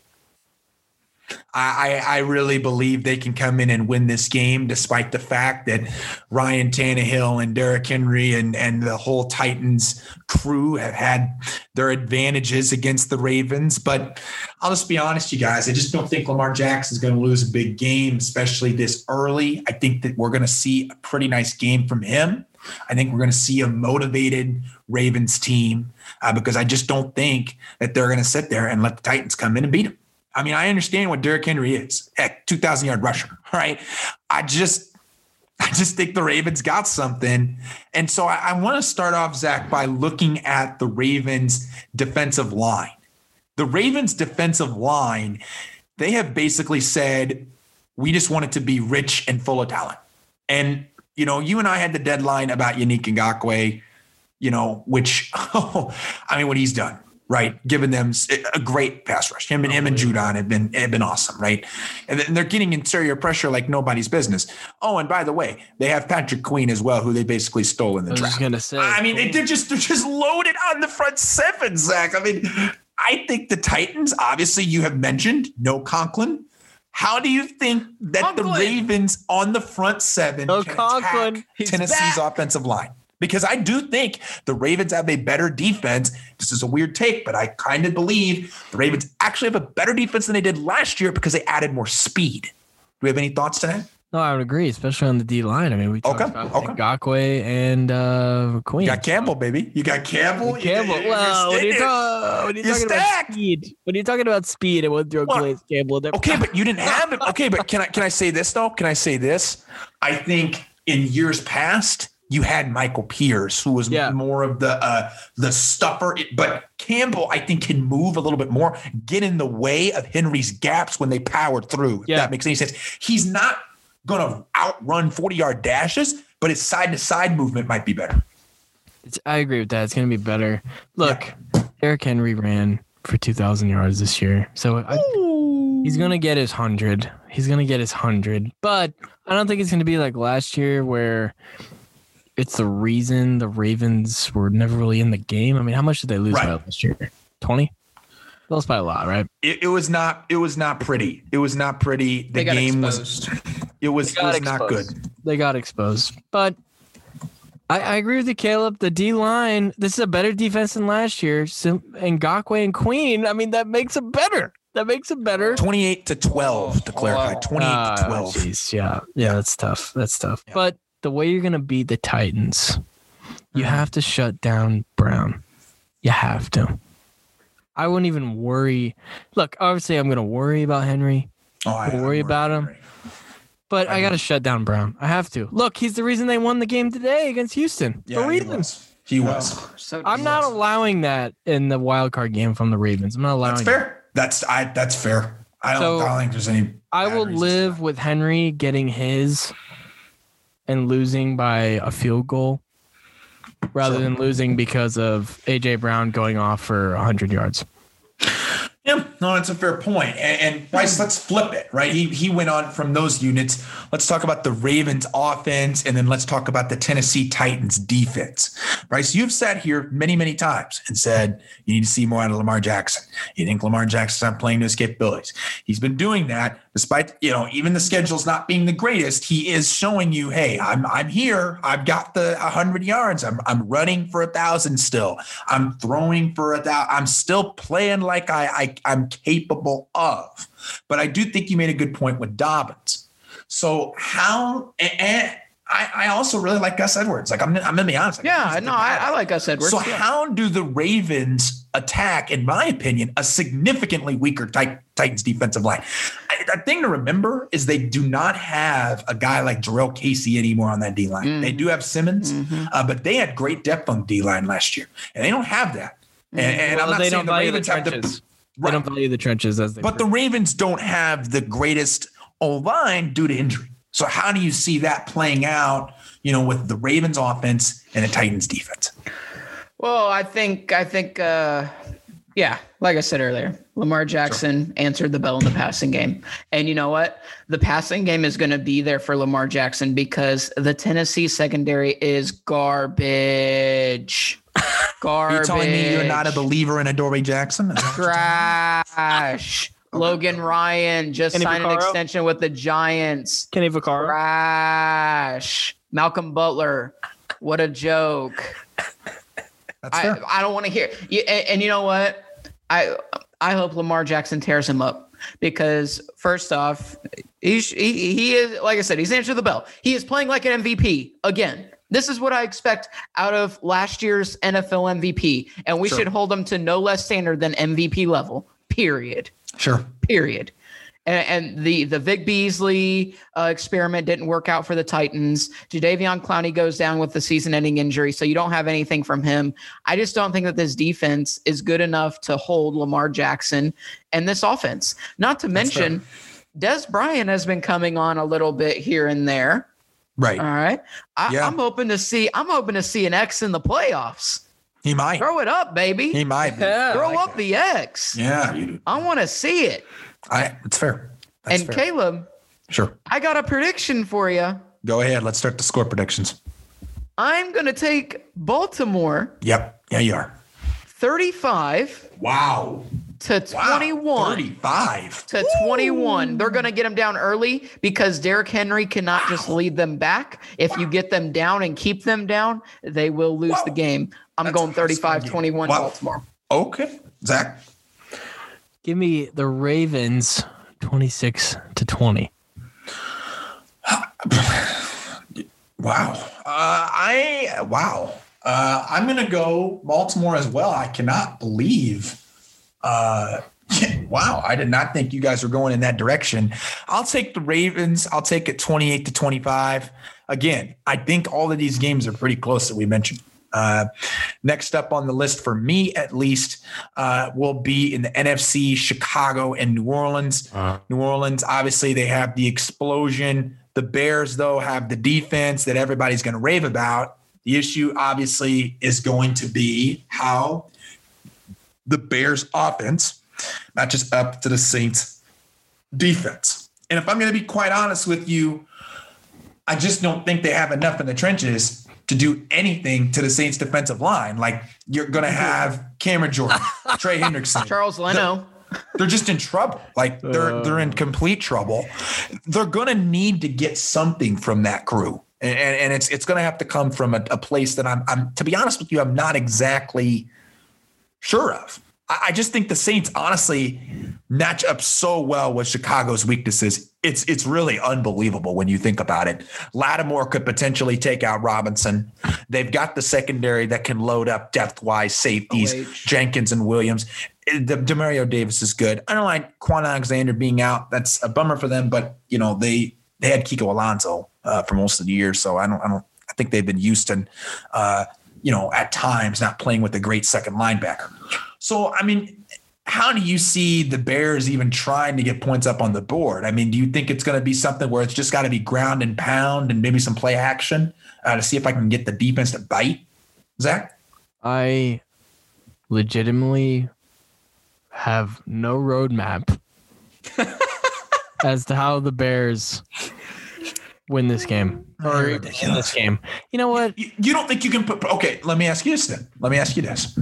I, I I really believe they can come in and win this game, despite the fact that Ryan Tannehill and Derrick Henry and, and the whole Titans crew have had their advantages against the Ravens. But I'll just be honest, you guys, I just don't think Lamar Jackson is going to lose a big game, especially this early. I think that we're going to see a pretty nice game from him. I think we're going to see a motivated Ravens team uh, because I just don't think that they're going to sit there and let the Titans come in and beat them. I mean, I understand what Derrick Henry is. Heck, 2,000 yard rusher. [laughs] right? I just, I just think the Ravens got something. And so I, I want to start off, Zach, by looking at the Ravens defensive line. The Ravens defensive line, they have basically said, we just want it to be rich and full of talent. And, you know, you and I had the deadline about Yannick Ngakoue, you know, which, oh, [laughs] I mean, what he's done, right? Giving them a great pass rush. Him and him and Judon have been have been awesome, right? And then they're getting interior pressure like nobody's business. Oh, and by the way, they have Patrick Queen as well, who they basically stole in the I was draft. just gonna say. I mean, they- they're just they're just loaded on the front seven, Zach. I mean, I think the Titans, obviously, you have mentioned no Conklin. How do you think that the Ravens on the front seven No can Conklin. attack Tennessee's back. offensive line? Because I do think the Ravens have a better defense. This is a weird take, but I kind of believe the Ravens actually have a better defense than they did last year because they added more speed. Do we have any thoughts to that? No, I would agree, especially on the D line. I mean, we talked Okay, about okay. Ngakoue and uh, Queen. You got Campbell, baby. You got Campbell. You- Campbell. you're Well, when you're, ta- when you're You're talking stacked. about speed, when you're talking about speed, it went through Well, Calais Campbell. Okay, but you didn't have it. [laughs] Okay, but can I can I say this though? Can I say this? I think in years past you had Michael Pierce, who was Yeah. more of the uh, the stuffer. But Campbell, I think, can move a little bit more, get in the way of Henry's gaps when they powered through. If Yeah. that makes any sense. He's not going to outrun forty yard dashes, but his side to side movement might be better. It's, I agree with that. It's going to be better. Look, Derrick Henry ran for 2,000 yards this year. So I, he's going to get his 100. He's going to get his 100. But I don't think it's going to be like last year where it's the reason the Ravens were never really in the game. I mean, how much did they lose by last year? 20? Lost by a lot, right? It, it was not. It was not pretty. It was not pretty. The They got game exposed. was. [laughs] It was. It was not good. They got exposed. But I, I agree with you, Caleb. The D line, this is a better defense than last year. Sim- and Ngakoue and Queen, I mean, that makes it better. That makes it better. 28 to 12 to clarify. wow. 28 to Ah, 12. jeez, yeah. yeah, that's tough. That's tough. Yeah. But the way you're gonna beat the Titans, you Mhm. have to shut down Brown. You have to. I wouldn't even worry. Look, obviously, I'm gonna worry about Henry, Oh, I, Don't worry about him. But I, I gotta shut down Brown. I have to. Look, he's the reason they won the game today against Houston. Yeah, for he was. He was. So I'm not was. allowing that in the wild card game from the Ravens. I'm not allowing. That's that. fair. That's I. That's fair. I don't, So, I don't think there's any. I will live with Henry getting his and losing by a field goal rather Sure. than losing because of AJ Brown going off for 100 yards. Yeah, no, that's a fair point. And, and Bryce, hmm. let's flip it, right? He he went on from those units. Let's talk about the Ravens offense, and then let's talk about the Tennessee Titans defense. Bryce, you've sat here many, many times and said you need to see more out of Lamar Jackson. You think Lamar Jackson's not playing to his capabilities. He's been doing that despite, you know, even the schedules not being the greatest. He is showing you, hey, I'm I'm here. I've got the 100 yards. I'm I'm running for a thousand still. I'm throwing for a thousand. I'm still playing like I, I I'm capable of. But I do think you made a good point with Dobbins. So how and, I, I also really like Gus Edwards. Like I'm I'm gonna be honest. He's Yeah, no, I. I like Gus Edwards. So yeah. how do the Ravens attack, in my opinion, a significantly weaker Tit- Titans defensive line? I, the thing to remember is they do not have a guy like Jurrell Casey anymore on that D line. Mhm. They do have Simmons, Mhm. uh, but they had great depth on D line last year, and they don't have that. And, and Well, I'm not saying don't the value the Ravens have the. Right. They don't value the trenches as they. but the Ravens don't have the greatest O line due to injury. So how do you see that playing out? You know, with the Ravens offense and the Titans defense. Well, I think I think uh yeah, like I said earlier, Lamar Jackson answered the bell in the passing game. And you know what? The passing game is going to be there for Lamar Jackson because the Tennessee secondary is garbage. [laughs] Are Garbage. you telling me you're not a believer in Adoree Jackson? Is that what you're telling me? trash. Logan Ryan just Kenny signed an extension with the Giants. Kenny Vaccaro. Trash. Malcolm Butler. What a joke. That's I, fair. I don't want to hear. You, and, and you know what? I I hope Lamar Jackson tears him up because first off, he, he he is like I said, he's answered the bell. He is playing like an MVP again. This is what I expect out of last year's NFL MVP, and we Sure. should hold them to no less standard than MVP level. Period Sure. period. And, and the the Vic Beasley uh, experiment didn't work out for the Titans. Jadeveon Clowney goes down with the season-ending injury, so you don't have anything from him. I just don't think that this defense is good enough to hold Lamar Jackson and this offense. Not to mention, Dez Bryant has been coming on a little bit here and there. Right. All right, I, Yeah. I'm hoping to see. I'm hoping to see an X in the playoffs. He might. Throw it up, baby. He might. Be. [laughs] Yeah. Throw like up that. the X. Yeah. I want to see it. I. It's fair. That's and fair. Caleb, sure. I got a prediction for you. Go ahead. Let's start the score predictions. I'm going to take Baltimore Yep. Yeah, you are. 35 Wow. To Wow. 21. 35. To 21. They're going to get them down early because Derrick Henry cannot just lead them back. If you get them down and keep them down, they will lose Wow. the game. I'm That's going a 35 21 Wow. Baltimore. Okay. Zach. Give me the Ravens 26 to 20. [sighs] Wow. Uh, I wow. Uh, I'm gonna go Baltimore as well. I cannot believe. Uh, [laughs] wow. I did not think you guys were going in that direction. I'll take the Ravens. I'll take it 28 to 25. Again, I think all of these games are pretty close that we mentioned. Uh, next up on the list for me, at least, uh, will be in the NFC, Chicago and New Orleans. New Orleans, obviously, they have the explosion. The Bears, though, have the defense that everybody's going to rave about. The issue, obviously, is going to be how the Bears' offense matches up to the Saints' defense. And if I'm going to be quite honest with you, I just don't think they have enough in the trenches to do anything to the Saints' defensive line. Like you're going to have Cameron Jordan, [laughs] Trey Hendrickson, Charles Leno. they're just in trouble. Like they're they're in uh. complete trouble. They're gonna need to get something from that crew, and and, and it's it's gonna have to come from a, a place that I'm I'm to be honest with you, I'm not exactly sure of. I, just think the Saints honestly match up so well with Chicago's weaknesses. It's it's really unbelievable when you think about it. Lattimore could potentially take out Robinson. They've got the secondary that can load up depth wise safeties, OH. Jenkins and Williams. The Demario Davis is good. I don't like Kwon Alexander being out. That's a bummer for them, but you know they they had Kiko Alonso uh, for most of the year, so I don't I don't I think they've been Houston. Uh, you know, at times not playing with a great second linebacker. So, I mean, how do you see the Bears even trying to get points up on the board? I mean, do you think it's going to be something where it's just got to be ground and pound and maybe some play action uh, to see if I can get the defense to bite? Zach? I legitimately have no roadmap [laughs] as to how the Bears win this game or in this game. You know what? You, you don't think you can put? Okay, let me ask you this then. Let me ask you this.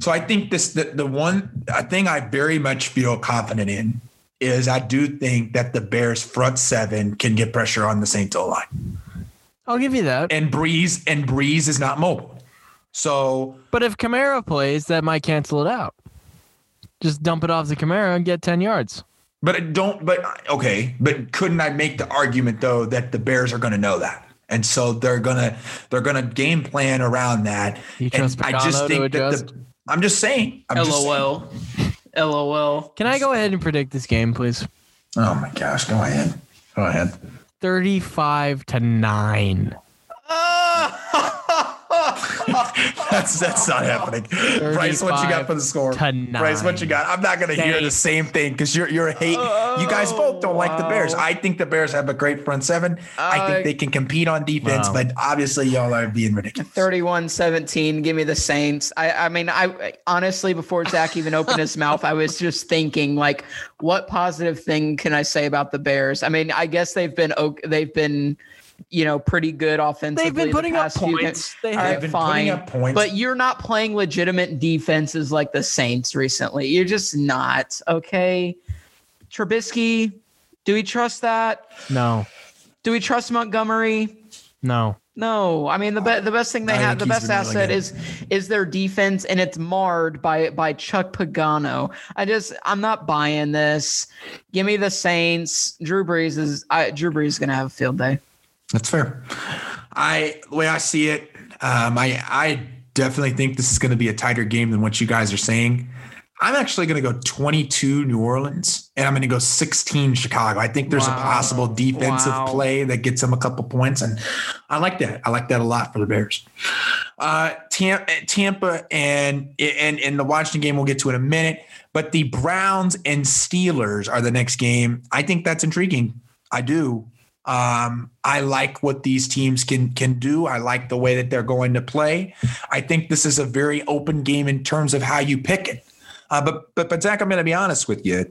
So I think this the, the one thing I very much feel confident in is I do think that the Bears front seven can get pressure on the Saints O line. I'll give you that. And Brees and Brees is not mobile. So, but if Kamara plays, that might cancel it out. Just dump it off the Kamara and get ten yards. But it don't. But okay. But couldn't I make the argument though that the Bears are going to know that, and so they're gonna they're gonna game plan around that. You trust and Pagano I just to think adjust? that the. I'm just saying. I'm just saying. LOL. LOL. Can I go ahead and predict this game, please? Oh my gosh! Go ahead. Go ahead. Thirty-five to nine. Oh! [laughs] That's that's not happening. Bryce, what you got for the score? to Bryce, what you got? I'm not gonna hear the same thing because you're you're a hate. you guys both don't like the Bears. I think the Bears have a great front seven. I Uh, think they can compete on defense, Wow. but obviously y'all are being ridiculous. 31 17. Give me the Saints. I, I mean, I honestly, before Zach even opened his [laughs] mouth, I was just thinking, like, what positive thing can I say about the Bears? I mean, I guess they've been, ok- they've been, you know, pretty good offensively. They've been the putting up past few points. They All have right, been fine. putting up points. But you're not playing legitimate defenses like the Saints recently. You're just not. Okay. Trubisky, do we trust that? No, Do we trust Montgomery? no. No, I mean the be- the best thing they I have, the best been really asset is is their defense, and it's marred by by Chuck Pagano. I just I'm not buying this. Give me the Saints. Drew Brees is I, Drew Brees is gonna have a field day. That's fair. I the way I see it, um, I I definitely think this is going to be a tighter game than what you guys are saying. I'm actually going to go 22 New Orleans, and I'm going to go 16 Chicago. I think there's Wow. a possible defensive Wow. play that gets them a couple points, and I like that. I like that a lot for the Bears. Uh, Tampa, Tampa, and and and the Washington game we'll get to in a minute. But the Browns and Steelers are the next game. I think that's intriguing. I do. Um, I like what these teams can can do. I like the way that they're going to play. I think this is a very open game in terms of how you pick it. Uh, but but but Zach, I'm going to be honest with you.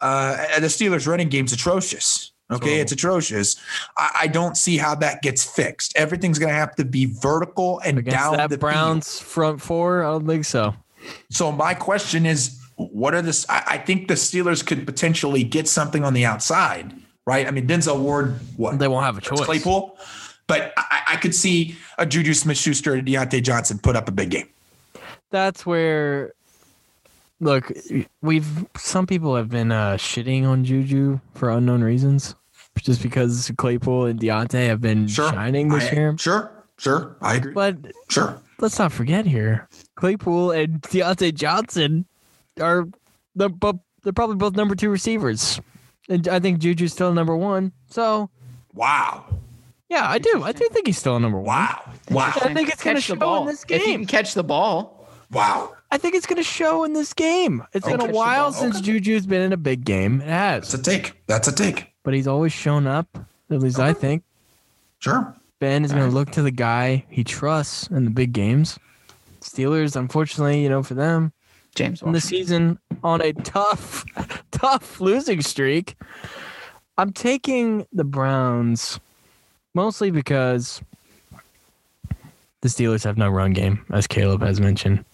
Uh, the Steelers' running game's atrocious. Okay, it's atrocious. I, I don't see how that gets fixed. Everything's going to have to be vertical and Against down that the Browns front four, I don't think so. So my question is, what are this? I, I think the Steelers could potentially get something on the outside, right? I mean, Denzel Ward, what? They won't have a choice. Claypool. But I, I could see a Juju Smith Schuster and Diontae Johnson put up a big game. That's where. Look, we've some people have been uh, shitting on Juju for unknown reasons, just because Claypool and Diontae have been Sure. shining this I- year. Sure. Sure. I agree. But sure. let's not forget here, Claypool and Diontae Johnson are the but they're probably both number two receivers, and I think Juju's still number one. So Wow. yeah, I do. I do think he's still number one. Wow. Wow. I think it's gonna Catch show ball in this If you game. can catch the ball, Wow. I think it's going to show in this game. It's been a while ball. since Juju's been in a big game. It has. That's a take. That's a take. but he's always shown up. At least I think Sure. Ben is going to look to the guy he trusts in the big games. Steelers, unfortunately, you know, for them James in the season on a tough, [laughs] tough losing streak. I'm taking the Browns mostly because the Steelers have no run game, as Caleb has mentioned.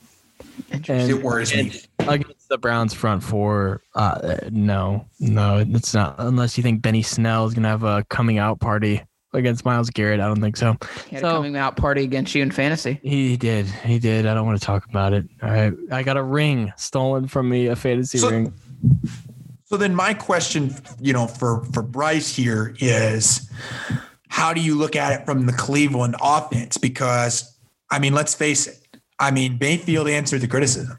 And It worries me. against the Browns front four, uh, no, no, it's not. Unless you think Benny Snell is gonna have a coming out party against Myles Garrett, I don't think so. He had So- a coming out party against you in fantasy. He did, he did. I don't want to talk about it. I I got a ring stolen from me, a fantasy So- ring. So then my question, you know, for for Bryce here is how do you look at it from the Cleveland offense? Because I mean, let's face it. I mean, Mayfield answered the criticism.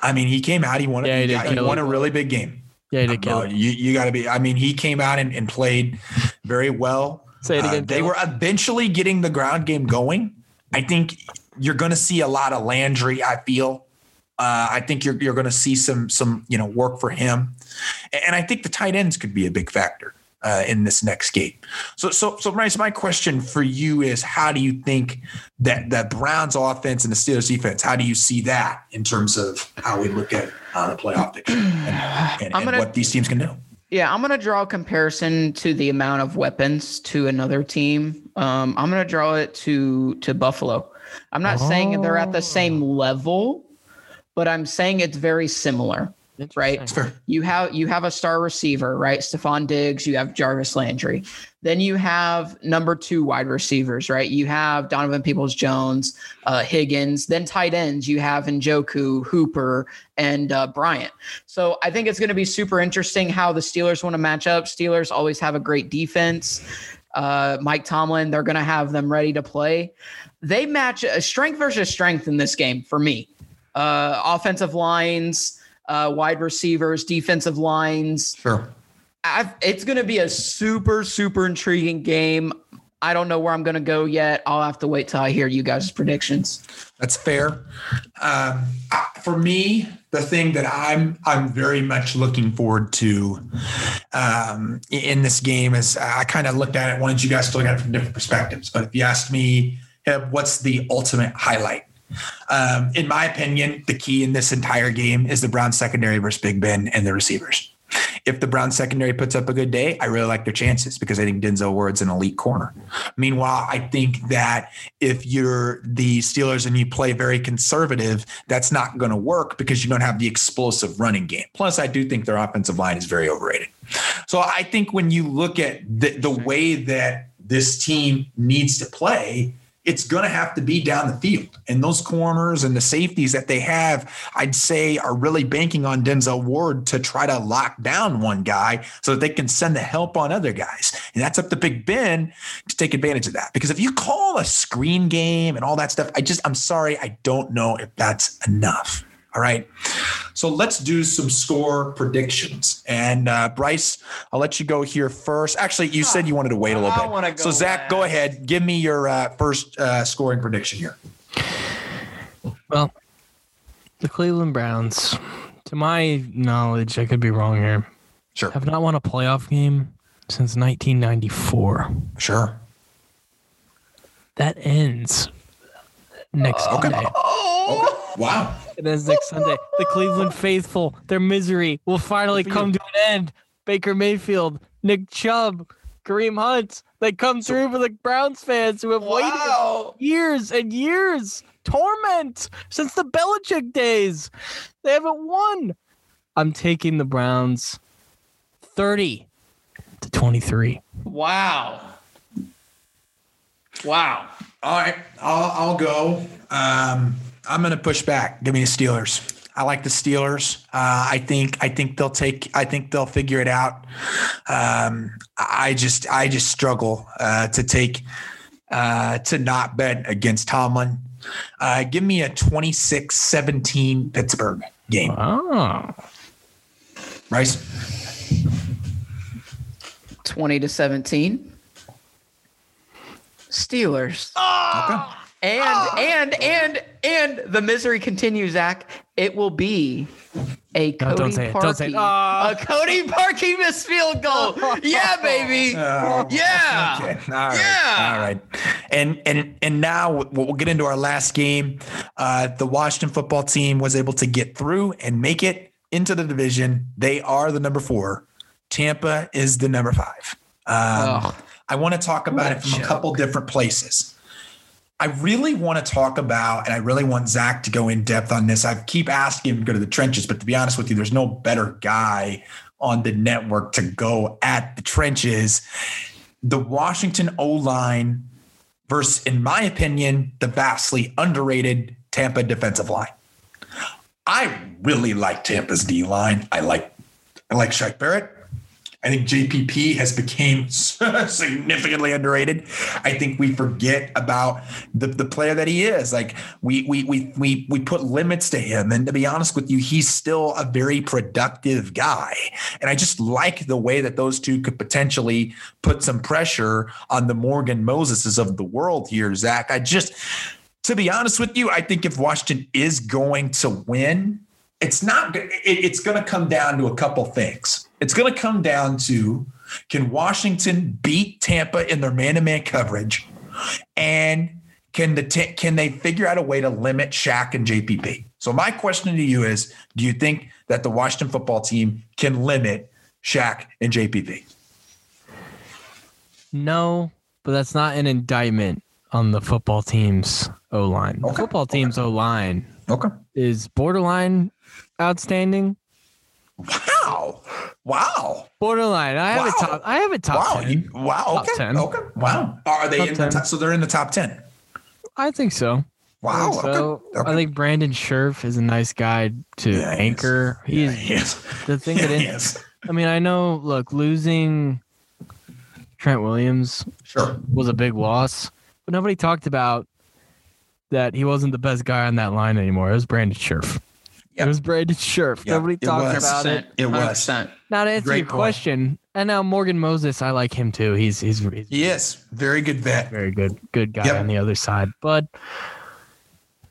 I mean, he came out, he won, Yeah, a, he did, he, won a really big game. Yeah, he did kill Uh, it. you you got to be. I mean, he came out and, and played very well. Say it Uh, again. they Caleb. were eventually getting the ground game going. I think you're going to see a lot of Landry. I feel. Uh, I think you're you're going to see some some you know work for him, and I think the tight ends could be a big factor uh, in this next game. So, so, so, Bryce, my question for you is: How do you think that that Browns offense and the Steelers defense? How do you see that in terms of how we look at uh, the playoff picture and, and, [sighs] and gonna, what these teams can do? Yeah, I'm going to draw a comparison to the amount of weapons to another team. Um, I'm going to draw it to to Buffalo. I'm not oh. saying they're at the same oh. level, but I'm saying it's very similar right? You have you have a star receiver, right? Stefon Diggs, you have Jarvis Landry. Then you have number two wide receivers, right? You have Donovan Peoples Jones, uh, Higgins. Then tight ends, you have Njoku, Hooper, and uh, Bryant. So I think it's going to be super interesting how the Steelers want to match up. Steelers always have a great defense. Uh, Mike Tomlin, they're going to have them ready to play. They match uh, strength versus strength in this game for me. Uh, offensive lines uh, wide receivers, defensive lines. Sure. I've, it's going to be a super, super intriguing game. I don't know where I'm going to go yet. I'll have to wait till I hear you guys' predictions. That's fair. Um, for me, the thing that I'm I'm very much looking forward to um, in this game is I kind of looked at it. Wanted you guys to look at it from different perspectives. But if you asked me, what's the ultimate highlight? Um, in my opinion, the key in this entire game is the Browns secondary versus Big Ben and the receivers. If the Browns secondary puts up a good day, I really like their chances because I think Denzel Ward's an elite corner. Meanwhile, I think that if you're the Steelers and you play very conservative, that's not going to work because you don't have the explosive running game. Plus, I do think their offensive line is very overrated. So I think when you look at the, the way that this team needs to play, it's going to have to be down the field. And those corners and the safeties that they have, I'd say, are really banking on Denzel Ward to try to lock down one guy so that they can send the help on other guys. And that's up to Big Ben to take advantage of that. Because if you call a screen game and all that stuff, I just, I'm sorry, I don't know if that's enough. All right. So let's do some score predictions. And uh, Bryce, I'll let you go here first. Actually, you said you wanted to wait a little bit. So Zach, last. go ahead. Give me your uh, first uh, scoring prediction here. Well, the Cleveland Browns, to my knowledge, I could be wrong here. Sure. Have not won a playoff game since 1994. Sure. That ends next okay. Sunday. Oh. Okay. Wow. It ends next Sunday. The Cleveland faithful, their misery will finally come to an end. Baker Mayfield, Nick Chubb, Kareem Hunt, they come through for the Browns fans who have wow. waited years and years, torment since the Belichick days. They haven't won. I'm taking the Browns 30 to 23. Wow. Wow. All right, I'll, I'll go. Um, I'm going to push back. Give me the Steelers. I like the Steelers. Uh, I think I think they'll take. I think they'll figure it out. Um, I just I just struggle uh, to take uh, to not bet against Tomlin. Uh, give me a 26-17 Pittsburgh game. Oh. Bryce. 20 to 17. Steelers. Oh! Okay. And oh! and and and the misery continues, Zach. It will be a Cody no, Parkey, oh. a Cody Parkey missed field goal. yeah, baby. [laughs] Oh. Yeah. Okay. All right. Yeah. All right. And and and now we'll get into our last game. Uh, the Washington football team was able to get through and make it into the division. They are the number four. Tampa is the number five. Um, I want to talk about it from joke. a couple different places. I really want to talk about, and I really want Zach to go in depth on this. I keep asking him to go to the trenches, but to be honest with you, there's no better guy on the network to go at the trenches. The Washington O line versus, in my opinion, the vastly underrated Tampa defensive line. I really like Tampa's D line. I like I like Shaq Barrett. I think JPP has become [laughs] significantly underrated. I think we forget about the, the player that he is. Like we we we we we put limits to him, and to be honest with you, he's still a very productive guy. And I just like the way that those two could potentially put some pressure on the Morgan Moseses of the world here, Zach. I just to be honest with you, I think if Washington is going to win, it's not. It, it's going to come down to a couple things. It's going to come down to can Washington beat Tampa in their man-to-man coverage, and can the can they figure out a way to limit Shaq and JPP? So my question to you is: Do you think that the Washington football team can limit Shaq and JPP? No, but that's not an indictment on the football team's O line. The football team's O line Okay. is borderline outstanding. Wow. Wow. Borderline. I have Wow. it top. I have a top wow. 10. You- wow. Top Okay. 10. Okay. Wow. Are they Top in 10. the top? So they're in the top 10. I think so. I Wow. think so Okay. Okay. I think Brandon Scherff is a nice guy to Yeah, he is. anchor. Yeah, he is. the thing Yeah, that is. I mean, I know. Look, losing Trent Williams Sure. was a big loss, but nobody talked about that he wasn't the best guy on that line anymore. It was Brandon Scherff. Yep. It was Brandon Scherff. Yep, nobody talked about it. It was. 100%. Now to answer Great your point. question, and now Morgan Moses, I like him too. He's he's, he's He is. Very good vet. very good, good guy Yep. on the other side. But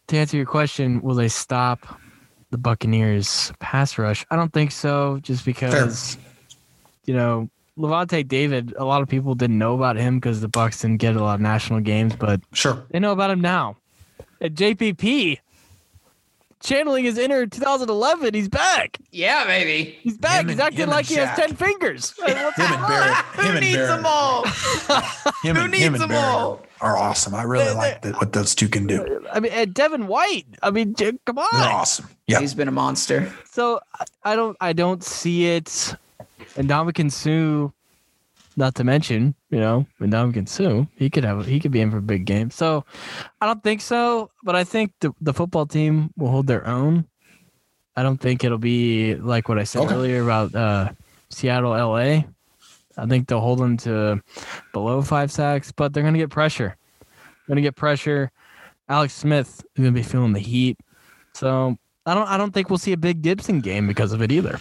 to answer your question, will they stop the Buccaneers pass rush? I don't think so, just because you know Lavonte David. A lot of people didn't know about him because the Bucks didn't get a lot of national games, but Sure. they know about him now. At JPP, channeling his inner 2011, he's back. Yeah, baby. He's back. Him He's and- acting him like and he has ten fingers. What's [laughs] Him and Barrett. Who Him and needs Barrett. them all? [laughs] Him Who and, needs him and them Barrett all? are awesome. I really They- like the, what those two can do. I mean, and Devin White. I mean, j- come on. They're awesome. Yeah. He's been a monster. So I- I don't I don't see it. And Ndamukong Suh, not to mention, you know, Ndamukong Suh, he could have he could be in for a big game. So I don't think so, but I think the the football team will hold their own. I don't think it'll be like what I said Okay. earlier about uh, Seattle, LA. I think they'll hold them to below five sacks, but they're gonna get pressure. Gonna get pressure. Alex Smith is gonna be feeling the heat. So I don't I don't think we'll see a big Gibson game because of it either.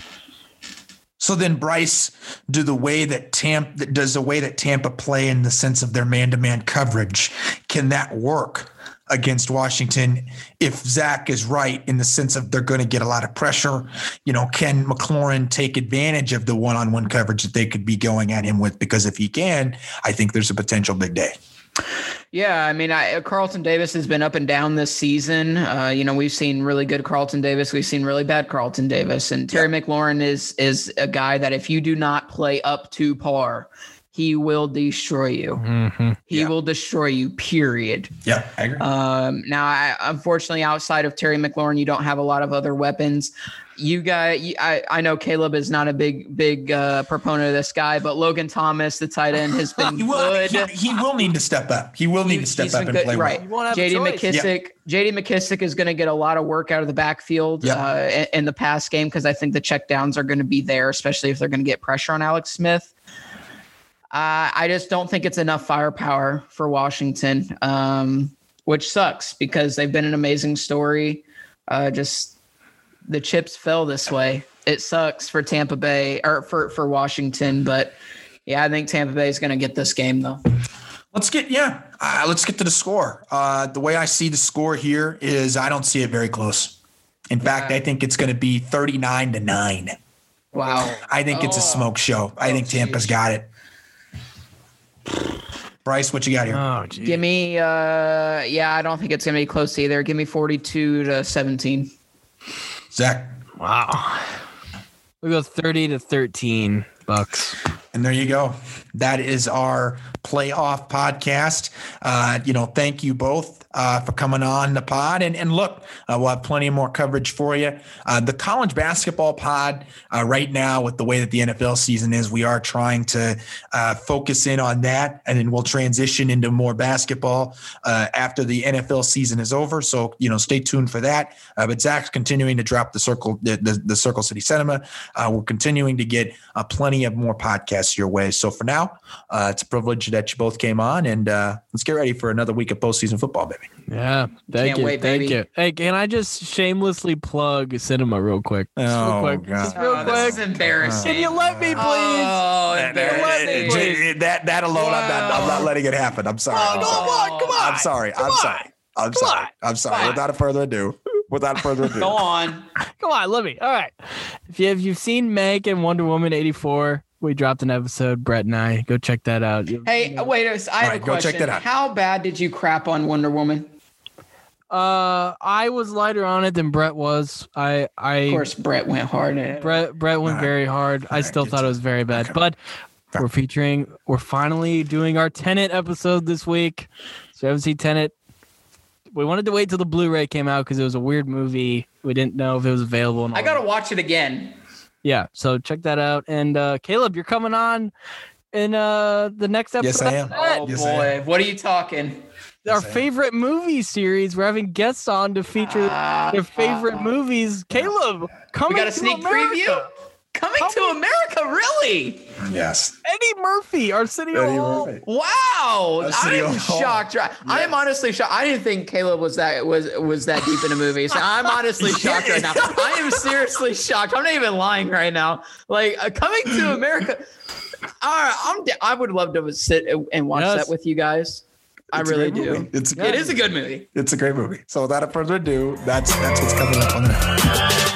So then, Bryce, do the way that Tampa does the way that Tampa play in the sense of their man-to-man coverage, can that work against Washington if Zach is right in the sense of they're going to get a lot of pressure? You know, can McLaurin take advantage of the one-on-one coverage that they could be going at him with? Because if he can, I think there's a potential big day. Yeah, I mean, I, Carlton Davis has been up and down this season. Uh, you know, we've seen really good Carlton Davis, we've seen really bad Carlton Davis, and Terry McLaurin is is a guy that if you do not play up to par, he will destroy you. Mm-hmm. He Yeah. will destroy you. Period. Yeah, I agree. Um, now, I, unfortunately, outside of Terry McLaurin, you don't have a lot of other weapons. You guys, you, I, I know Caleb is not a big, big uh, proponent of this guy, but Logan Thomas, the tight end, has [laughs] been he will. good. He, he will need to step up. He will need He- to step up and good, play right. You won't JD choice. McKissick, JD McKissic is going to get a lot of work out of the backfield Yep. uh, in, in the pass game because I think the checkdowns are going to be there, especially if they're going to get pressure on Alex Smith. Uh, I just don't think it's enough firepower for Washington, um, which sucks because they've been an amazing story. Uh, just the chips fell this way. It sucks for Tampa Bay or for for Washington, but yeah, I think Tampa Bay is going to get this game though. Let's get yeah. Uh, let's get to the score. Uh, the way I see the score here is I don't see it very close. In fact, Yeah. I think it's going to be thirty-nine to nine. Wow. I think it's a Oh. smoke show. I Oh, think Tampa's geez. got it. Bryce, what you got here? Oh, geez. Give me, uh, yeah, I don't think it's gonna be close either. Give me forty-two to seventeen. Zach. wow. We go thirty to thirteen bucks. And there you go. That is our playoff podcast. Uh, you know, thank you both uh, for coming on the pod. And, and look, uh, we'll have plenty more coverage for you. Uh, the college basketball pod, uh, right now, with the way that the NFL season is, we are trying to uh, focus in on that. And then we'll transition into more basketball uh, after the NFL season is over. So, you know, stay tuned for that. But Zach's continuing to drop the circle, the, the, the Circle City Cinema. We're continuing to get plenty of more podcasts your way. So for now, it's a privilege that you both came on, and let's get ready for another week of postseason football, baby. Yeah, thank Can't you, wait, thank baby. you. Hey, can I just shamelessly plug cinema real quick? Oh, just Oh, real quick, God. just oh, real Oh, quick. this is embarrassing. Can you let me, oh, please? Oh, That, that, embarrassing. please. that, that alone, I'm, not, I'm not letting it happen. I'm sorry. Oh, I'm no, sorry. come on, come on. I'm sorry. I'm on. sorry. I'm sorry. I'm sorry. Without further ado, without further ado, Go on. Come on, let me. All right. If you if you've seen Meg and Wonder Woman eighty four, we dropped an episode. Brett and I go check that out. You- Hey, wait. I have All a right, go question. check that out. How bad did you crap on Wonder Woman? Uh, I was lighter on it than Brett was. I I Of course, Brett went hard. At it. Brett Brett went All right. very hard. I still good thought it was very bad, Okay. but we're featuring. We're finally doing our Tenet episode this week. So we haven't seen Tenet. We wanted to wait till the Blu-ray came out because it was a weird movie. We didn't know if it was available. and I gotta that. watch it again. Yeah. So check that out. And uh Caleb, you're coming on in uh the next episode. Yes, I am. Oh Yes, I boy, what are you talking? Our Yes, favorite movie series. We're having guests on to feature Ah, their favorite movies. Caleb, coming We got a sneak America. preview. Coming to America, really? yes. Eddie Murphy, Arsenio Eddie Hall. Murphy. Wow, Arsenio I'm Hall. shocked. Right- I am honestly shocked. I didn't think Caleb was that was was that deep into movies. I'm honestly [laughs] shocked right now. I am seriously shocked. I'm not even lying right now. Like uh, coming to America. All right, I'm. d- I would love to sit and watch Yes. that with you guys. I It's really do. movie. It's a It great is a good movie. It's a great movie. So without further ado, that's that's what's coming up on the.